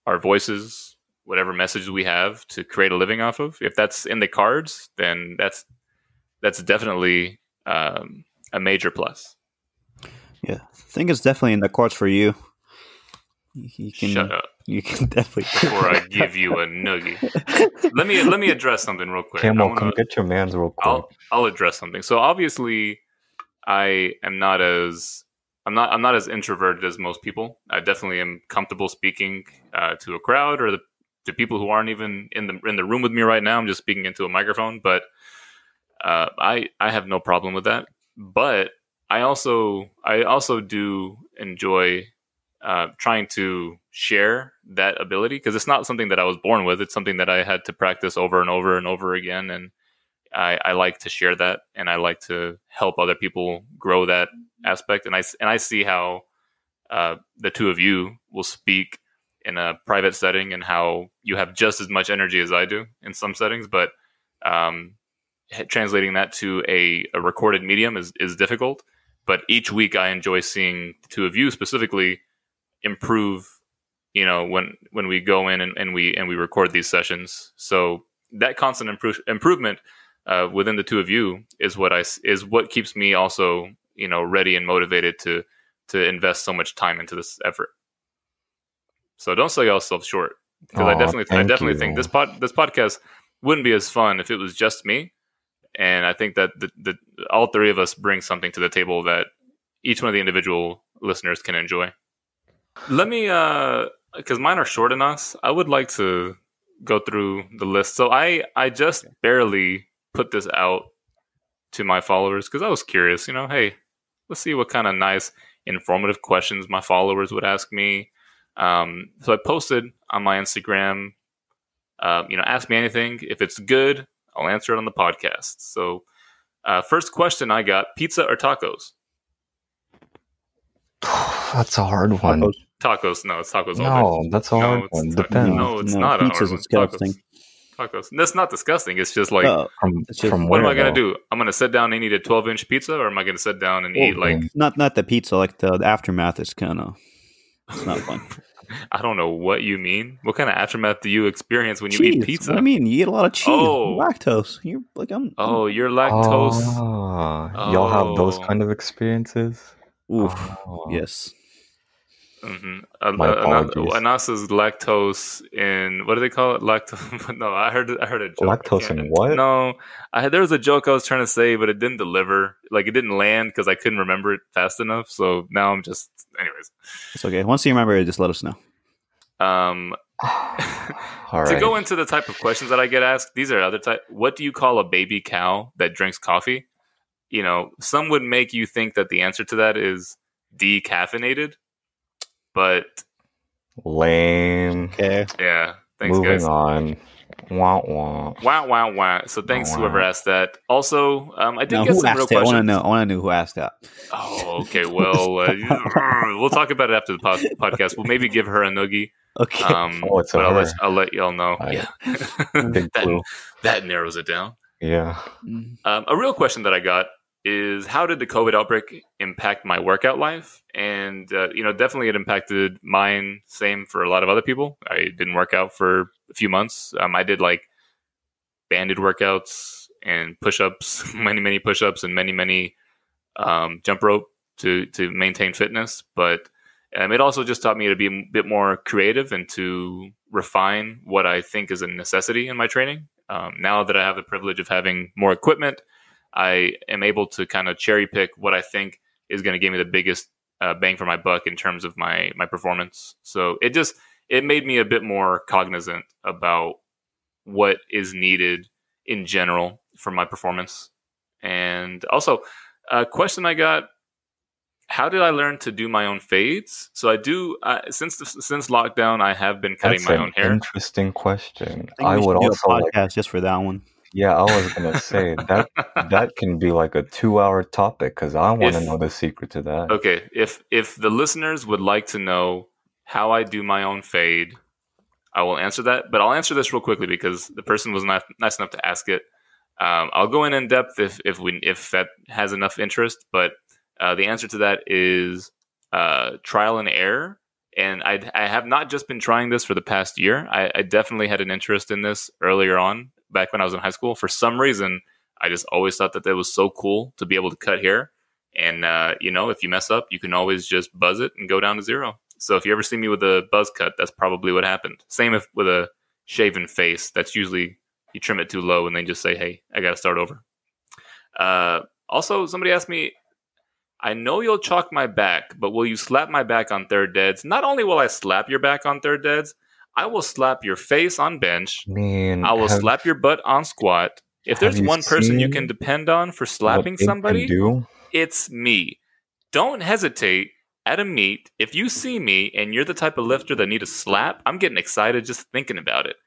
our voices, whatever messages we have, to create a living off of. If that's in the cards, then that's that's definitely um, a major plus. Yeah, I think it's definitely in the cards for you. You can, Shut up You can definitely. before I give you a noogie. Let me let me address something real quick. I Camel, wanna- come get your man's real quick. I'll I'll address something. So obviously, I am not as I'm not I'm not as introverted as most people. I definitely am comfortable speaking uh, to a crowd or the, to people who aren't even in the in the room with me right now. I'm just speaking into a microphone, but uh, I I have no problem with that. But I also I also do enjoy uh, trying to share that ability because it's not something that I was born with. It's something that I had to practice over and over and over again, and I, I like to share that, and I like to help other people grow that aspect. And I and I see how uh, the two of you will speak in a private setting, and how you have just as much energy as I do in some settings, but um, translating that to a, a recorded medium is is difficult. But each week, I enjoy seeing the two of you specifically improve you know when when we go in and, and we and we record these sessions so that constant improve, improvement uh, within the two of you is what i is what keeps me also you know ready and motivated to to invest so much time into this effort so don't sell yourself short because i definitely i definitely you. think this pod this podcast wouldn't be as fun if it was just me and i think that the, the all three of us bring something to the table that each one of the individual listeners can enjoy let me, uh, because mine are short enough. I would like to go through the list. So I, I just barely put this out to my followers because I was curious. You know, hey, let's see what kind of nice, informative questions my followers would ask me. Um, so I posted on my Instagram. Uh, you know, ask me anything. If it's good, I'll answer it on the podcast. So, uh, first question I got: pizza or tacos? That's a hard one. Tacos. Tacos? No, it's tacos all day. No, that's a No, hard it's one. ta- Depends. No, it's not a hard Pizza's one. disgusting. Tacos. That's not disgusting. It's just like, Oh, From, It's just- from what am I gonna do? I'm gonna sit down and eat a 12 inch pizza, or am I gonna sit down and Well, eat like not not the pizza. Like the, the aftermath is kind of. It's not fun. I don't know what you mean. What kind of aftermath do you experience when you cheese. eat pizza? I mean, you eat a lot of cheese, Oh. lactose. You're like I'm. oh, you're lactose. Ah, y'all have those Oh. kind of experiences. Oof. Oh. Yes. Mm-hmm. My apologies. Anas is lactose in what do they call it? Lactose? no, I heard I heard a joke. Lactose can't- in what? No, I there was a joke I was trying to say, but it didn't deliver. Like it didn't land because I couldn't remember it fast enough. So now I'm just, anyways. It's okay. Once you remember it, just let us know. Um, All to go into the type of questions that I get asked, these are other type. What do you call a baby cow that drinks coffee? You know, some would make you think that the answer to that is decaffeinated, but Lame. Okay. yeah, thanks Moving guys. on. Wah wah. Wow, wow, wow. So thanks Wow. whoever asked that. Also, um, I did Now, get some real asked it? I want to questions. know. I want to know who asked that. Oh, okay. Well, uh, we'll talk about it after the pod- podcast. We'll maybe give her a noogie. Okay. Um, Oh, it's but I'll let. I'll let y'all know. I- yeah, Big that, clue. that narrows it down. Yeah. Mm. Um, a real question that I got is how did the COVID outbreak impact my workout life? And uh, you know, definitely it impacted mine. Same for a lot of other people. I didn't work out for a few months. Um, I did like banded workouts and push-ups, many many push-ups and many many um, jump rope to to maintain fitness. But um, it also just taught me to be a bit more creative and to refine what I think is a necessity in my training. Um, now that I have the privilege of having more equipment, I am able to kind of cherry pick what I think is going to give me the biggest uh, bang for my buck in terms of my my performance. So it just it made me a bit more cognizant about what is needed in general for my performance. And also, a question I got: How did I learn to do my own fades? So I do uh, since the, since lockdown, I have been cutting That's my an own hair. interesting question. I, I would also a like. podcast just for that one. Yeah, I was gonna say that that can be like a two-hour topic because I want to know the secret to that. Okay, if if the listeners would like to know how I do my own fade, I will answer that. But I'll answer this real quickly because the person was not nice enough to ask it. Um, I'll go in in depth if if we if that has enough interest. But uh, the answer to that is uh, trial and error. And I I have not just been trying this for the past year. I, I definitely had an interest in this earlier on, back when I was in high school. For some reason, I just always thought that that was so cool to be able to cut hair. And uh, you know, if you mess up, you can always just buzz it and go down to zero. So if you ever see me with a buzz cut, that's probably what happened. Same if with a shaven face. That's usually you trim it too low and then just say, "Hey, I got to start over." Uh, also, somebody asked me, "I know you'll chalk my back, but will you slap my back on third deads?" Not only will I slap your back on third deads, I will slap your face on bench. I I will have- slap your butt on squat. If there's one person you can depend on for slapping somebody, it's me. Don't hesitate at a meet. If you see me and you're the type of lifter that need a slap, I'm getting excited just thinking about it.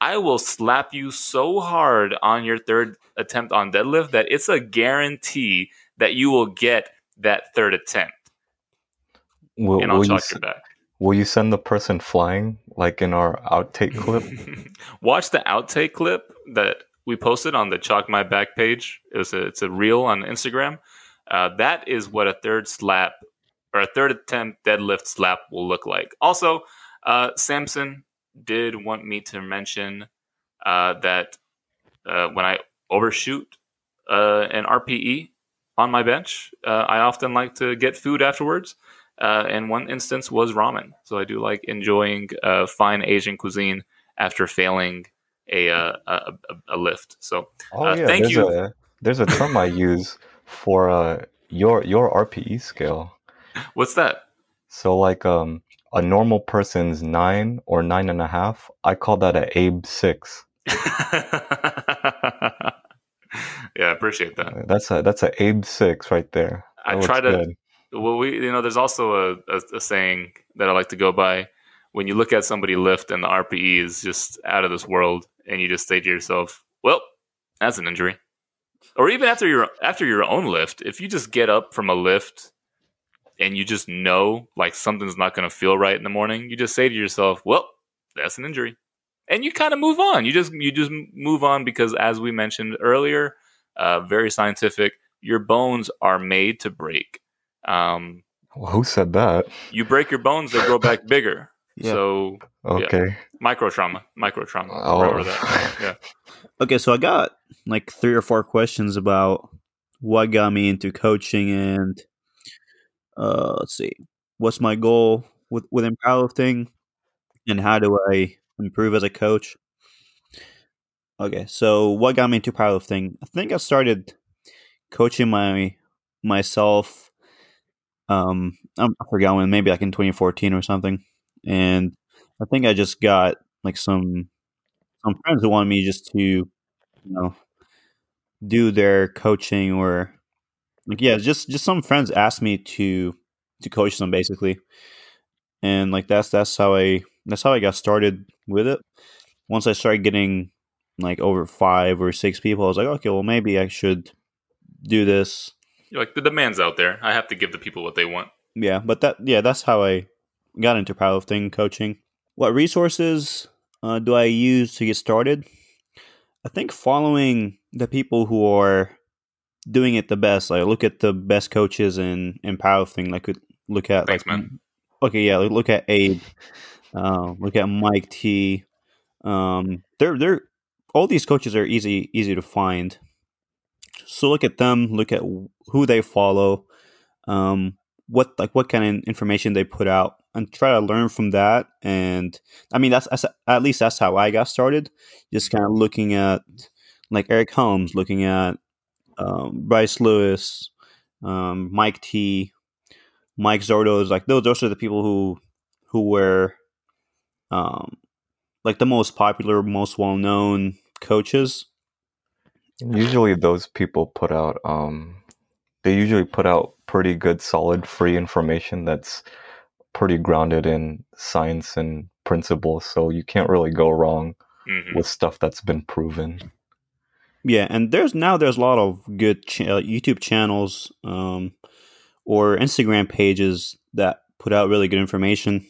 I will slap you so hard on your third attempt on deadlift that it's a guarantee that you will get that third attempt, Will, and I'll will you back. will you send the person flying like in our outtake clip? Watch the outtake clip that we posted on the Chalk My Back page. It was a, it's a reel on Instagram. Uh, that is what a third slap or a third attempt deadlift slap will look like. Also, uh, Samson did want me to mention uh, that uh, when I overshoot uh, an RPE on my bench, uh, I often like to get food afterwards. Uh, and one instance was ramen. So I do like enjoying uh, fine Asian cuisine after failing a uh, a, a, a lift. So Oh Uh, yeah, thank there's you. a there's a term I use for uh your your RPE scale. what's that? So like um a normal person's nine or nine and a half, I call that a Abe six. yeah, I appreciate that. Uh, that's a that's a Abe six right there. I That looks try to- good. Well, we you know, there's also a, a, a saying that I like to go by. When you look at somebody lift and the RPE is just out of this world, and you just say to yourself, "Well, that's an injury." Or even after your after your own lift, if you just get up from a lift and you just know like something's not going to feel right in the morning, you just say to yourself, "Well, that's an injury," and you kind of move on. You just you just move on because, as we mentioned earlier, uh, very scientific. Your bones are made to break. Um, Well, who said that? you break your bones, they grow back bigger. Yeah. So Okay. micro trauma, micro trauma. Oh. Yeah. Okay, so I got like three or four questions about what got me into coaching and uh let's see. What's my goal? with, within powerlifting and how do I improve as a coach? Okay, so what got me into powerlifting? I think I started coaching my myself. Um, I forgot when, maybe like in 2014 or something, and I think I just got like some some friends who wanted me just to, you know, do their coaching or like yeah, just just some friends asked me to to coach them basically, and like that's that's how I that's how I got started with it. Once I started getting like over five or six people, I was like, okay, well maybe I should do this. You're like the demand's out there. I have to give the people what they want. Yeah, but that yeah, that's how I got into powerlifting coaching. What resources uh, do I use to get started? I think following the people who are doing it the best. Like look at the best coaches in in powerlifting. Like look at Thanks, like man. okay, yeah, look at Abe. Uh, look at Mike T. Um, they're they're all these coaches are easy easy to find. So look at them. Look at who they follow. Um, what like what kind of information they put out, and try to learn from that. And I mean, that's, that's at least that's how I got started. Just kind of looking at like Eric Holmes, looking at um, Bryce Lewis, um, Mike T, Mike Zourdos. Like those, those are the people who who were um, like the most popular, most well known coaches. Usually, those people put out. Um, they usually put out pretty good, solid, free information that's pretty grounded in science and principles. So you can't really go wrong hmm with stuff that's been proven. Yeah, and there's now there's a lot of good ch- uh, YouTube channels um, or Instagram pages that put out really good information.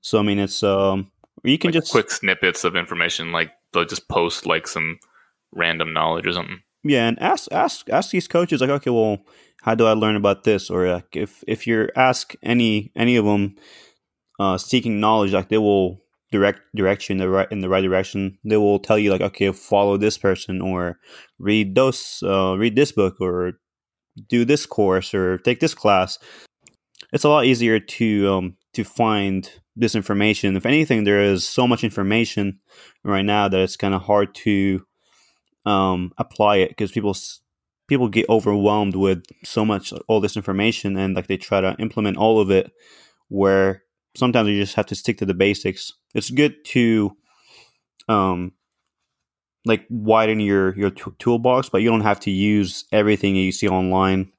So I mean, it's um, you can Like just quick snippets of information, like they'll just post like some random knowledge or something. yeah, and ask ask ask these coaches like, okay, well, how do I learn about this? Or like, if if you're ask any any of them uh, seeking knowledge, like they will direct direct you in the right in the right direction. They will tell you like, okay, follow this person or read those uh, read this book or do this course or take this class. It's a lot easier to um, to find this information. If anything, there is so much information right now that it's kind of hard to um, apply it because people people get overwhelmed with so much all this information and like they try to implement all of it where sometimes you just have to stick to the basics. It's good to um like widen your your t- toolbox but you don't have to use everything you see online.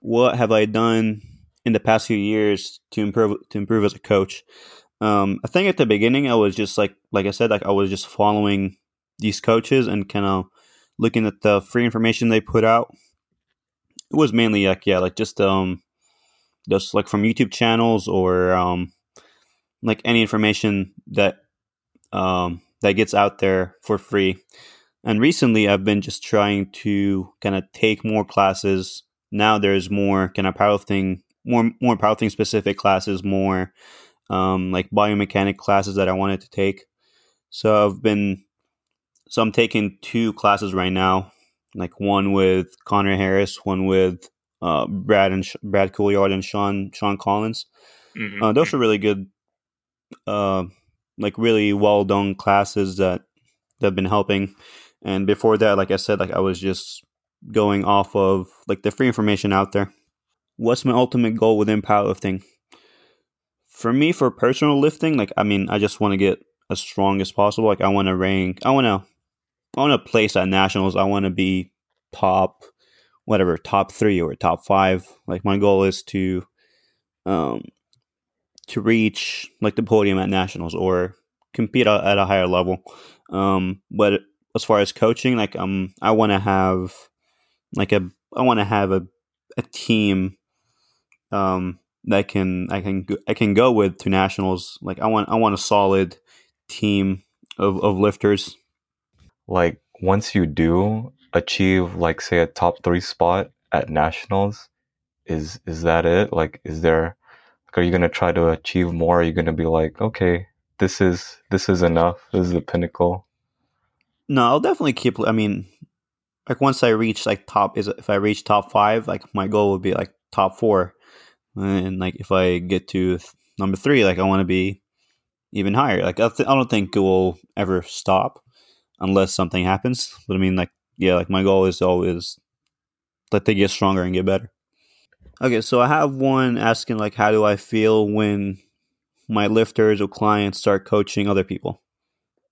What have i done in the past few years to improve to improve as a coach. Um i think at the beginning i was just like like i said like i was just following these coaches and kind of looking at the free information they put out. It was mainly like yeah like just um just like from youtube channels or um like any information that um that gets out there for free. And recently i've been just trying to kind of take more classes. Now there's more kind of powerlifting more more powerlifting specific classes more um like biomechanic classes that i wanted to take so i've been so i'm taking two classes right now like one with conor harris one with uh brad and Sh- brad Couillard and sean sean collins hmm uh, those are really good uh, like really well done classes that that have been helping. And before that, like I said, like I was just going off of like the free information out there. What's my ultimate goal within powerlifting? For me, for personal lifting, like I mean, I just want to get as strong as possible. Like I want to rank, I want to, I want to place at nationals. I want to be top, whatever, top three or top five. Like my goal is to, um, to reach like the podium at nationals or compete at a higher level. Um, but as far as coaching, like um, I want to have like a I want to have a a team um that can I can go- I can go with to nationals. Like I want I want a solid team of of lifters. Like once you do achieve, like say a top three spot at nationals, is is that it? Like, is there? Like, are you gonna try to achieve more? Are you gonna be like, okay, this is this is enough. This is the pinnacle. No, I'll definitely keep. I mean, like once I reach like top is if I reach top five, like my goal would be like top four, and like if I get to number three, like I want to be even higher. Like I, th- I don't think it will ever stop unless something happens. But I mean, like yeah, like my goal is always let they get stronger and get better. Okay, so I have one asking like, how do I feel when my lifters or clients start coaching other people?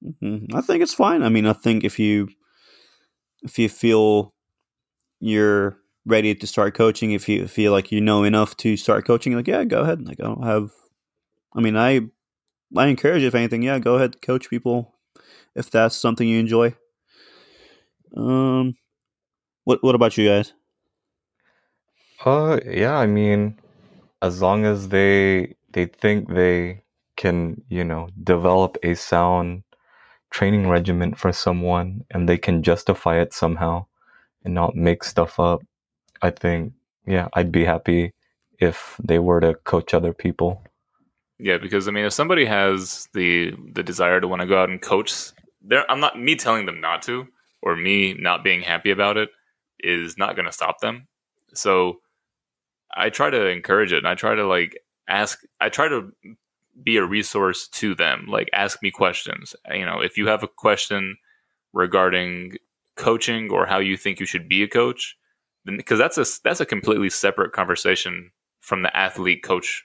Mm-hmm. I think it's fine. I mean, I think if you if you feel you're ready to start coaching, if you feel like you know enough to start coaching, like yeah, go ahead. Like I don't have. I mean, I I encourage if anything, yeah, go ahead, coach people if that's something you enjoy. Um, what what about you guys? Uh, yeah, I mean, as long as they they think they can, you know, develop a sound training regimen for someone and they can justify it somehow and not make stuff up, I think, yeah, I'd be happy if they were to coach other people. Yeah, because I mean, if somebody has the the desire to want to go out and coach, there, I'm not me telling them not to, or me not being happy about it is not going to stop them. So I try to encourage it and I try to like ask I try to be a resource to them. Like ask me questions. You know, if you have a question regarding coaching or how you think you should be a coach, because that's a that's a completely separate conversation from the athlete coach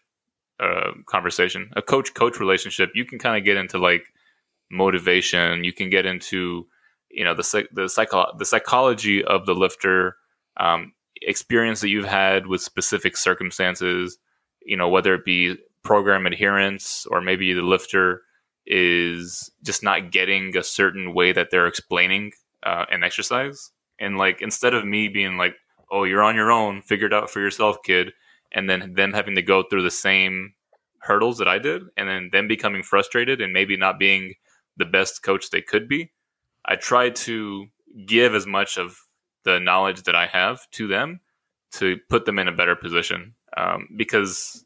uh, conversation. A coach coach relationship, you can kind of get into like motivation. You can get into you know the the psycho the psychology of the lifter. Um, experience that you've had with specific circumstances, you know, whether it be program adherence or maybe the lifter is just not getting a certain way that they're explaining uh, an exercise. And like, instead of me being like, oh, you're on your own, figure it out for yourself, kid, and then them having to go through the same hurdles that I did, and then them becoming frustrated and maybe not being the best coach they could be, I try to give as much of the knowledge that I have to them to put them in a better position. Um, because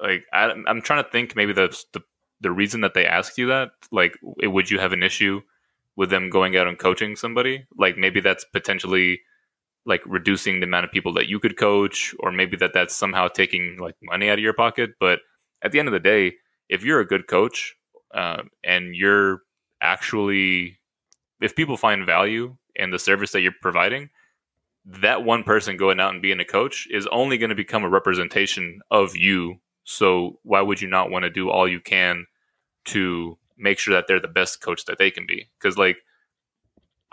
like I, am trying to think maybe the, the the reason that they asked you that. Like would you have an issue with them going out and coaching somebody? Like maybe that's potentially like reducing the amount of people that you could coach or maybe that that's somehow taking like money out of your pocket but at the end of the day if you're a good coach uh, and you're actually if people find value in the service that you're providing, that one person going out and being a coach is only going to become a representation of you. So why would you not want to do all you can to make sure that they're the best coach that they can be? Because like,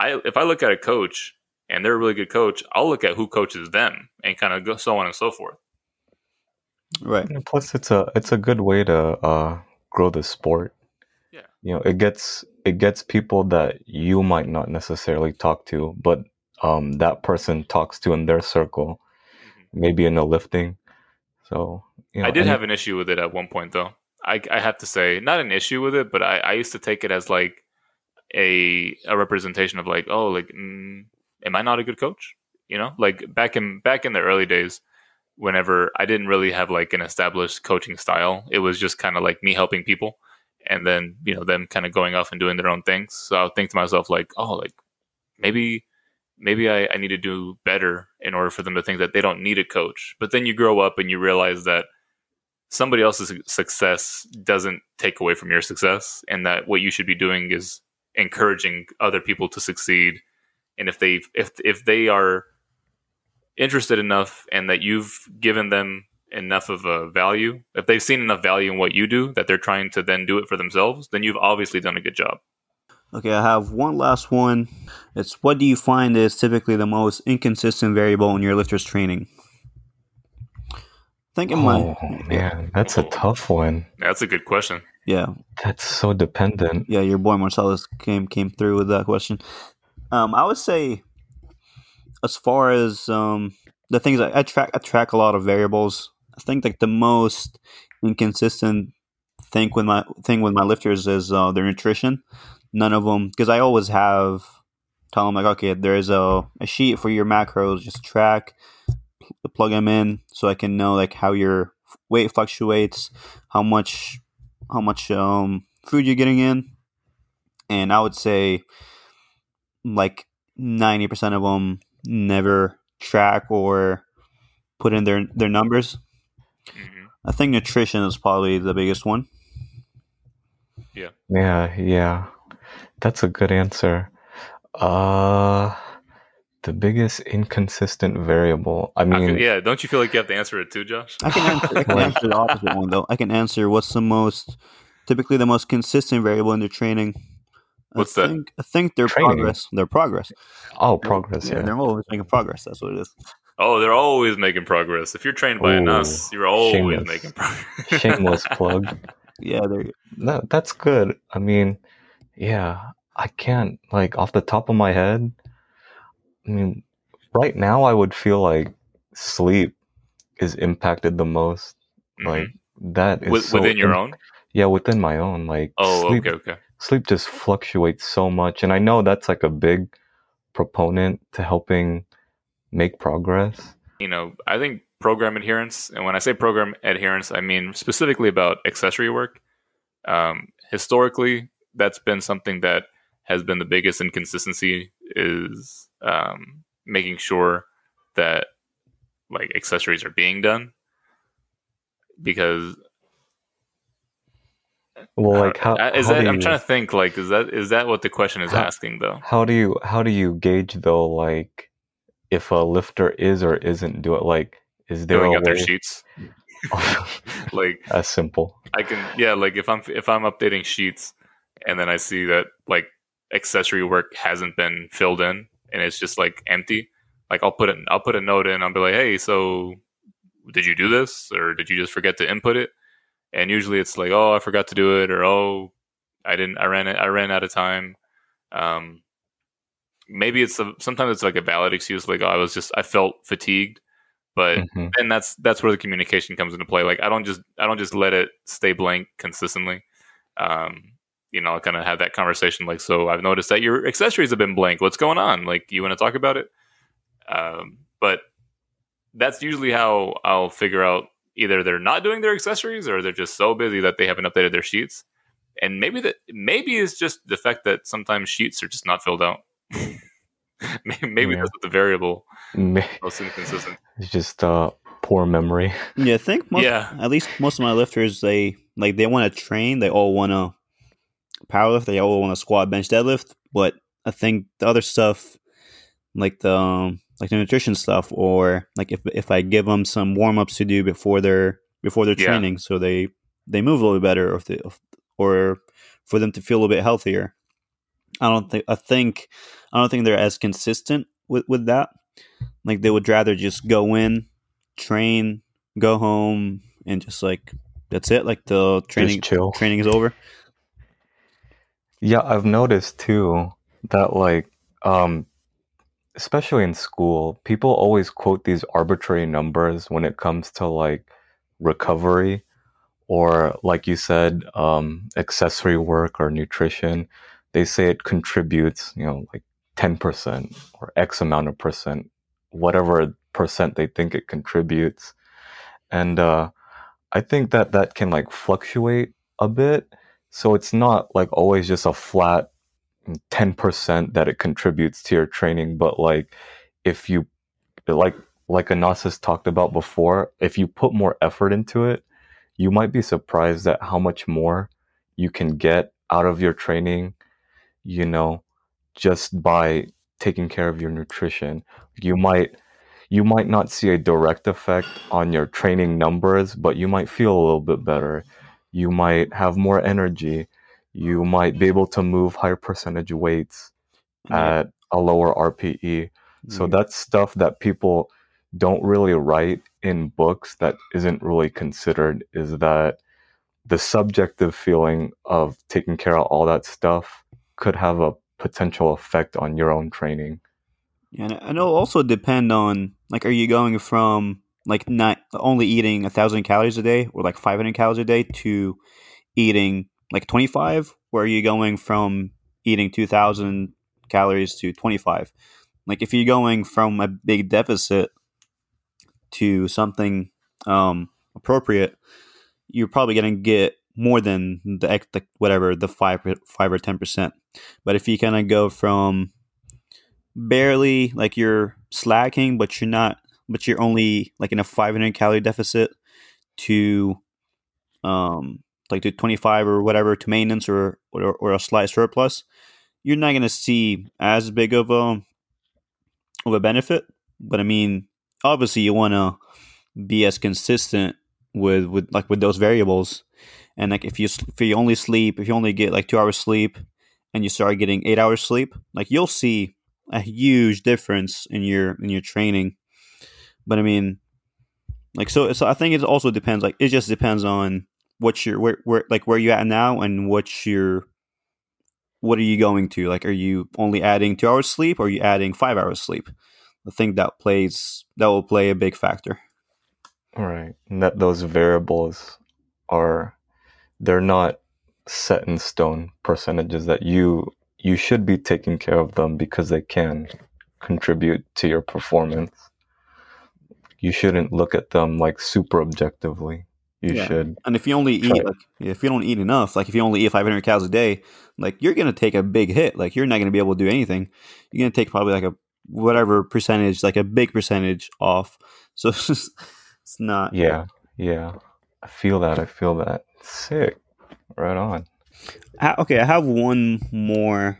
I if I look at a coach and they're a really good coach, I'll look at who coaches them and kind of go so on and so forth. Right. And plus, it's a it's a good way to uh, grow the sport. Yeah. You know, it gets it gets people that you might not necessarily talk to, but um, that person talks to in their circle, mm-hmm. maybe in the lifting. So you know, I did have an issue with it at one point, though. I, I have to say, not an issue with it, but I, I used to take it as like a a representation of like, oh, like, mm, am I not a good coach? You know, like back in back in the early days, whenever I didn't really have like an established coaching style, it was just kind of like me helping people and then you know them kind of going off and doing their own things. So I would think to myself like, oh, like maybe maybe I, I need to do better in order for them to think that they don't need a coach. But then you grow up and you realize that somebody else's success doesn't take away from your success, and that what you should be doing is encouraging other people to succeed. And if they if if they are interested enough and that you've given them enough of a value, if they've seen enough value in what you do that they're trying to then do it for themselves, then you've obviously done a good job. Okay, I have one last one. It's what do you find is typically the most inconsistent variable in your lifter's training? I think it oh, might. man, that's a tough one. That's a good question. Yeah, that's so dependent. Yeah, your boy Marcellus came came through with that question. Um, I would say, as far as um, the things I, I track, I track a lot of variables I think like the most inconsistent thing with my thing with my lifters is uh, their nutrition. None of them because I always have tell them like okay, there is a, a sheet for your macros. Just track, pl- plug them in so I can know like how your weight fluctuates, how much how much um, food you're getting in, and I would say like ninety percent of them never track or put in their their numbers. Mm-hmm. I think nutrition is probably the biggest one. Yeah, yeah. Yeah. That's a good answer. Uh the biggest inconsistent variable. I I mean, feel- yeah, don't you feel like you have to answer it too, Josh? I can answer, I can answer the opposite one though. I can answer what's the most typically the most consistent variable in their training. What's I that? think, I think their Training. progress. Their progress. oh, progress, Yeah, yeah. they're always making progress. That's what it is. Oh, they're always making progress. If you're trained by an Ooh, us, you're always shameless. making progress. Shameless plug. Yeah, they're No, that's good. I mean, yeah, I can't like off the top of my head. I mean, right now I would feel like sleep is impacted the most. Mhm. Like that is With, so within your im- own. Yeah, within my own. Like Oh, sleep, okay, okay. Sleep just fluctuates so much, and I know that's like a big proponent to helping make progress. You know, I think program adherence, and when I say program adherence, I mean specifically about accessory work. Um, historically, that's been something that has been the biggest inconsistency is um, making sure that like accessories are being done because Well, like how is how that I'm you- trying to think like is that is that what the question is How- asking though? How do you how do you gauge though like if a lifter is or isn't doing like is there a their way sheets? Like as simple? I can yeah like if I'm if I'm updating sheets and then I see that like accessory work hasn't been filled in and it's just like empty like I'll put it I'll put a note in I'll be like hey so did you do this or did you just forget to input it and usually it's like oh I forgot to do it or oh I didn't I ran it I ran out of time um maybe it's a, sometimes it's like a valid excuse like oh, I was just I felt fatigued but Mhm. and that's that's where the communication comes into play. Like I don't just I don't just let it stay blank consistently. Um, you know, I kind of have that conversation. Like, so I've noticed that your accessories have been blank. What's going on? Like, you want to talk about it? Um, but that's usually how I'll figure out either they're not doing their accessories or they're just so busy that they haven't updated their sheets. And maybe that maybe it's just the fact that sometimes sheets are just not filled out. maybe maybe Yeah. that's the variable most inconsistent. It's just uh poor memory. yeah. I think most, Yeah. at least most of my lifters they like they want to train. They all want to powerlift. They all want to squat, bench, deadlift. But I think the other stuff, like the um, like the nutrition stuff, or like if if I give them some warm ups to do before their before their Yeah. training, so they they move a little bit better, or if they, or for them to feel a little bit healthier. I don't think I think I don't think they're as consistent with with that. Like they would rather just go in, train, go home, and just like that's it. Like the training chill. training is over. Yeah, I've noticed too that like um especially in school, people always quote these arbitrary numbers when it comes to like recovery or like you said um accessory work or nutrition. They say it contributes, you know, like 10% or x amount of percent, whatever percent they think it contributes. And uh I think that that can like fluctuate a bit. So it's not like always just a flat 10% that it contributes to your training, but like if you like like Anas has talked about before, if you put more effort into it, you might be surprised at how much more you can get out of your training, you know, just by taking care of your nutrition. You might you might not see a direct effect on your training numbers, but you might feel a little bit better. You might have more energy. You might be able to move higher percentage weights at a lower RPE. So Mhm. that's stuff that people don't really write in books that isn't really considered is that the subjective feeling of taking care of all that stuff could have a potential effect on your own training. Yeah, and it'll also depend on like, are you going from like not only eating a thousand calories a day or like five hundred calories a day to eating like twenty five, or are you going from eating two thousand calories to twenty five? Like, if you're going from a big deficit to something um, appropriate, you're probably going to get more than the, the whatever the five five or ten percent. But if you kind of go from barely like you're slacking, but you're not, but you're only like in a 500 calorie deficit to um like to 25 or whatever to maintenance or or, or a slight surplus, you're not going to see as big of a of a benefit. But I mean, obviously, you want to be as consistent with with like with those variables. And like if you if you only sleep, if you only get like two hours sleep, and you start getting eight hours sleep, like you'll see a huge difference in your in your training. But I mean, like so, so I think it also depends. Like it just depends on what you're where where like where you at now and what you're what are you going to like are you only adding two hours sleep or are you adding five hours sleep i think that plays that will play a big factor Right. And that those variables are they're not set in stone percentages that you you should be taking care of them because they can contribute to your performance. You shouldn't look at them like super objectively. You Yeah. should and if you only eat it. like if you don't eat enough like if you only eat 500 calories a day like you're gonna take a big hit like you're not gonna be able to do anything you're gonna take probably like a whatever percentage like a big percentage off so it's just it's not yeah, yeah. I feel that. I feel that. Sick. Right on. Ha- okay, I have one more.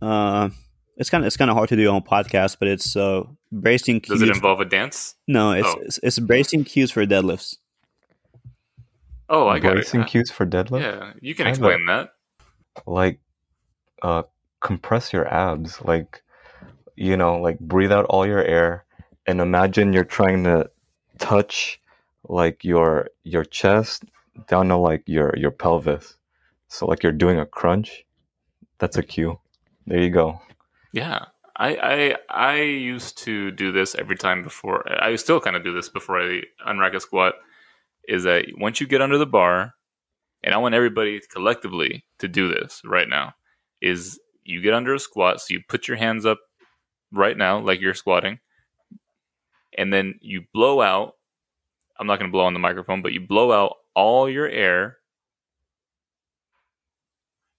Uh, it's kind of it's kind of hard to do on podcast, but it's uh bracing cues. Does it involve a dance? no, it's, Oh. it's it's bracing cues for deadlifts. Oh, I got it. Bracing cues for deadlift. Yeah, you can explain that. like uh compress your abs like you know like breathe out all your air and imagine you're trying to touch like your your chest down to like your your pelvis so like you're doing a crunch that's a cue there you go Yeah, I, I I used to do this every time before. I still kind of do this before I unrack a squat. Is that once you get under the bar, and I want everybody collectively to do this right now. Is you get under a squat, so you put your hands up right now, like you're squatting, and then you blow out. I'm not going to blow on the microphone, but you blow out all your air.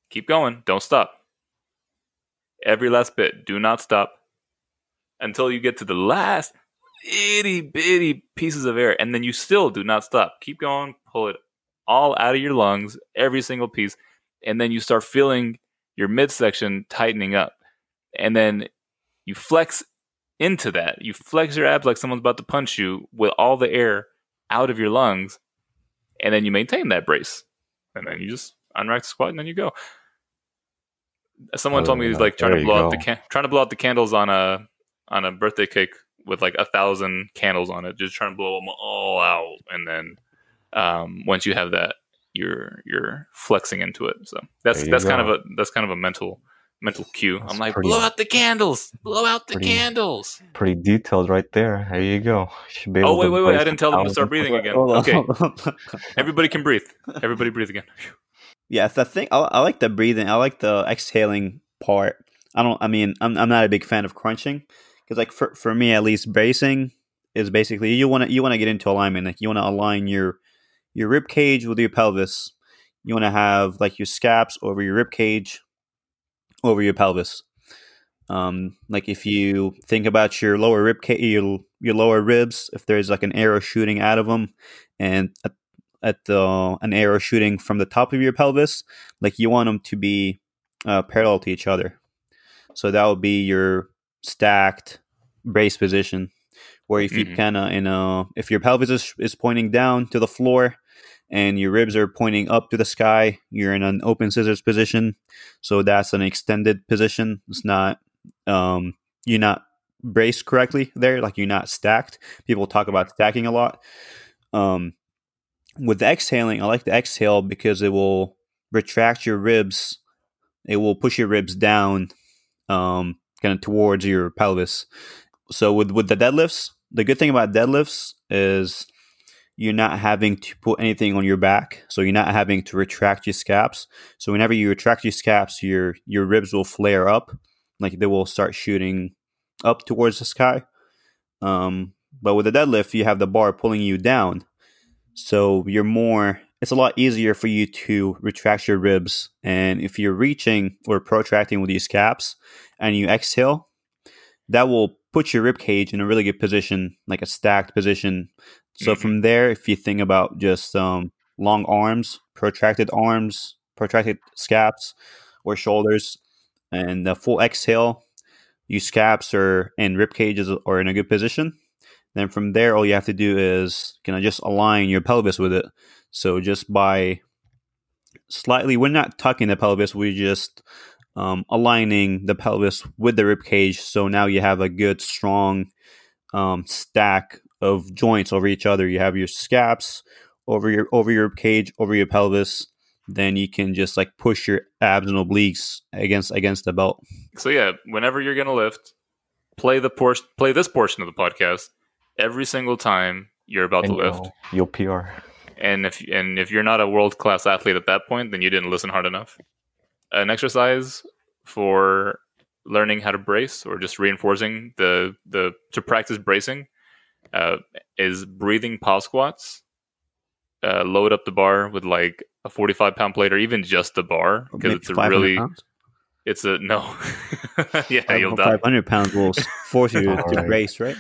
Keep going. Don't stop every last bit. Do not stop until you get to the last itty bitty pieces of air, and then you still do not stop. Keep going, pull it all out of your lungs, every single piece, and then you start feeling your midsection tightening up, and then you flex into that. You flex your abs like someone's about to punch you with all the air out of your lungs, and then you maintain that brace, and then you just unrack the squat, and then you go. Someone told me he's Oh, like trying to blow out the can- trying to blow out the candles on a on a birthday cake with like a thousand candles on it, just trying to blow them all out, and then um, once you have that, you're you're flexing into it. So that's There you that's kind of a that's kind of a mental mental cue. That's I'm like, pretty- blow out the candles, blow out the pretty- candles. pretty detailed right there there you go should be Oh wait, wait, wait! I didn't tell them to start thousand- breathing again. Okay, everybody can breathe. Everybody breathe again. yeah, the thing I, I like the breathing. I like the exhaling part. I don't. I mean, I'm I'm not a big fan of crunching because, like, for for me at least, bracing is basically you want to you want to get into alignment. Like, you want to align your your rib cage with your pelvis. You want to have like your scaps over your rib cage, over your pelvis. Um, like if you think about your lower rib cage, your, your lower ribs, if there's like an arrow shooting out of them, and at, at the an arrow shooting from the top of your pelvis, like you want them to be uh, parallel to each other. So that would be your stacked brace position, where if you kind of in a if your pelvis is, is pointing down to the floor and your ribs are pointing up to the sky, you're in an open scissors position. So that's an extended position. It's not um, you're not braced correctly there, like you're not stacked. People talk about stacking a lot. Um, with the exhaling, I like the exhale because it will retract your ribs. It will push your ribs down, um, kind of towards your pelvis. So with with the deadlifts, the good thing about deadlifts is you're not having to put anything on your back, so you're not having to retract your scaps. So whenever you retract your scaps, your your ribs will flare up, like they will start shooting up towards the sky. Um, but with a deadlift, you have the bar pulling you down, so you're more. It's a lot easier for you to retract your ribs, and if you're reaching or protracting with the scaps, and you exhale, that will put your rib cage in a really good position, like a stacked position. So Mhm. from there, if you think about just um, long arms, protracted arms, protracted scaps or shoulders, and the full exhale, you scaps or and rib cages are in a good position. Then from there, all you have to do is kind of just align your pelvis with it. So just by slightly, we're not tucking the pelvis, we're just um, aligning the pelvis with the rib cage. So now you have a good, strong um, stack of joints over each other. You have your scaps over your over your rib cage, over your pelvis. Then you can just like push your abs and obliques against against the belt. So yeah, whenever you're gonna lift, play the portion, play this portion of the podcast every single time you're about And to lift. you'll, you'll PR. And if and if you're not a world class athlete at that point, then you didn't listen hard enough. An exercise for learning how to brace or just reinforcing the the to practice bracing uh, is breathing pause squats. Uh, load up the bar with like a 45 pound plate or even just the bar because it's a really pounds? it's a no yeah you'll die 500 pounds will force you to, to brace, right?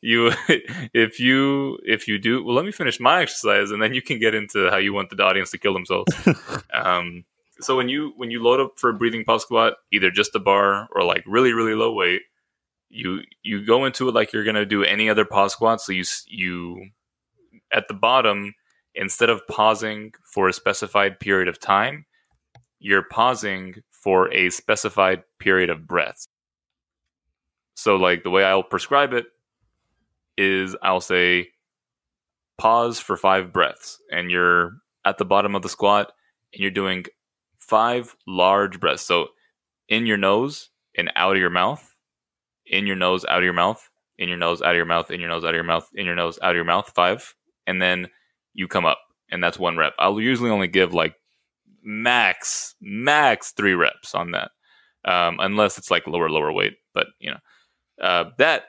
You if you if you do well let me finish my exercise and then you can get into how you want the audience to kill themselves. Um so when you when you load up for a breathing pause squat either just the bar or like really really low weight you you go into it like you're gonna do any other pause squat. So you you at the bottom instead of pausing for a specified period of time you're pausing for a specified period of breaths so like the way i'll prescribe it is I'll say pause for five breaths, and you're at the bottom of the squat, and you're doing five large breaths. So in your nose and out of your mouth, in your nose, out of your mouth, in your nose, out of your mouth, in your nose, out of your mouth, in your nose, out of your mouth, five, and then you come up, and that's one rep. I'll usually only give like max, max three reps on that, um, unless it's like lower, lower weight. But you know, uh, that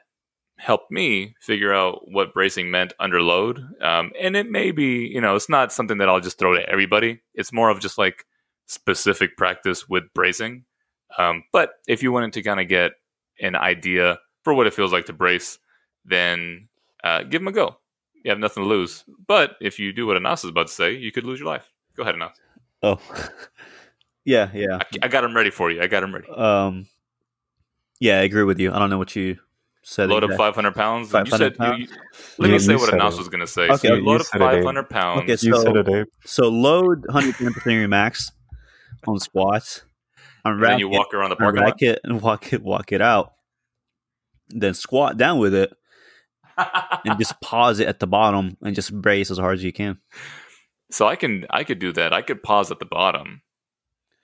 helped me figure out what bracing meant under load. Um, and it may be, you know, it's not something that I'll just throw to everybody. It's more of just like specific practice with bracing. Um, but if you wanted to kind of get an idea for what it feels like to brace, then uh, give them a go. You have nothing to lose. But if you do what Anas is about to say, you could lose your life. Go ahead, Anas. Oh, yeah, yeah. I, I got him ready for you. I got him ready. Um, yeah, I agree with you. I don't know what you said. Load up exactly. 500 pounds. 500 you said, pounds? you- let You- me say what said Anas it. was going to say. Okay, so you you load up said it, 500 pounds. Okay, You So- said it, So load 110 percent of your max on squats. On and then rack you it, walk around the on parking lot. rack it and walk it, walk it out. Then squat down with it and just pause it at the bottom and just brace as hard as you can. so I can I could do that. I could pause at the bottom.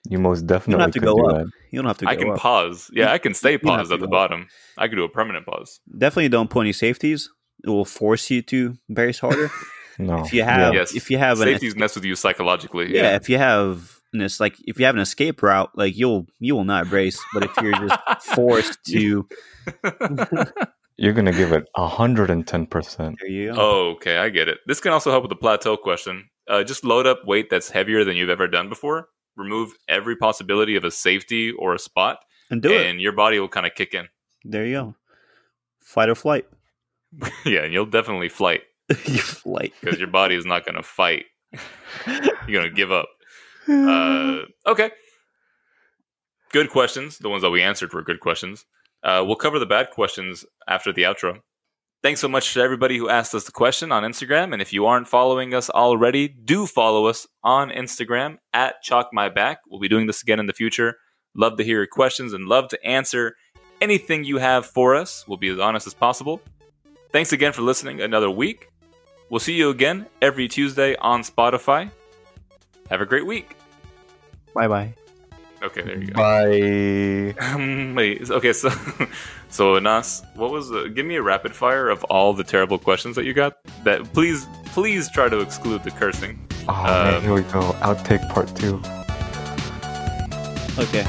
You most definitely to go do up. that. You don't have to go I can up. pause. Yeah, I can stay you paused at the go up. bottom. I could do a permanent pause. Definitely don't put any safeties. It will force you to brace harder. No. if you have, Yes. if you have an Safeties mess with you psychologically. yeah, Yeah. if you have and it's like if you have an escape route, like you'll you will not brace. But if you're just forced to, You're gonna give it hundred and ten percent. there you go. Oh, okay, I get it. This can also help with the plateau question. Uh, just load up weight that's heavier than you've ever done before. Remove every possibility of a safety or a spot, and do it. and your body will kind of kick in. There you go. Fight or flight. yeah, and you'll definitely flight you flight. because your body is not going to fight. You're going to give up. Uh, okay. Good questions. The ones that we answered were good questions. Uh, we'll cover the bad questions after the outro. Thanks so much to everybody who asked us the question on Instagram. And if you aren't following us already, do follow us on Instagram at Chalk My Back. We'll be doing this again in the future. Love to hear your questions and love to answer anything you have for us. We'll be as honest as possible. Thanks again for listening another week. We'll see you again every Tuesday on Spotify. Have a great week. Bye bye. Okay, there you go. Bye. Um, wait, okay, so so Anas, what was the, give me a rapid fire of all the terrible questions that you got? That please please try to exclude the cursing. Oh Uh, man, here we go. Outtake part two. Okay.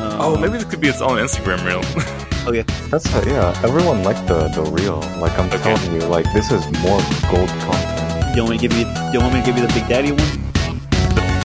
Um, Oh, maybe this could be its own Instagram reel. Okay. That's uh, yeah. Everyone liked the the reel. Like I'm Okay. telling you, like this is more gold content. You want me to give you? Do you want me to give you the Big Daddy one?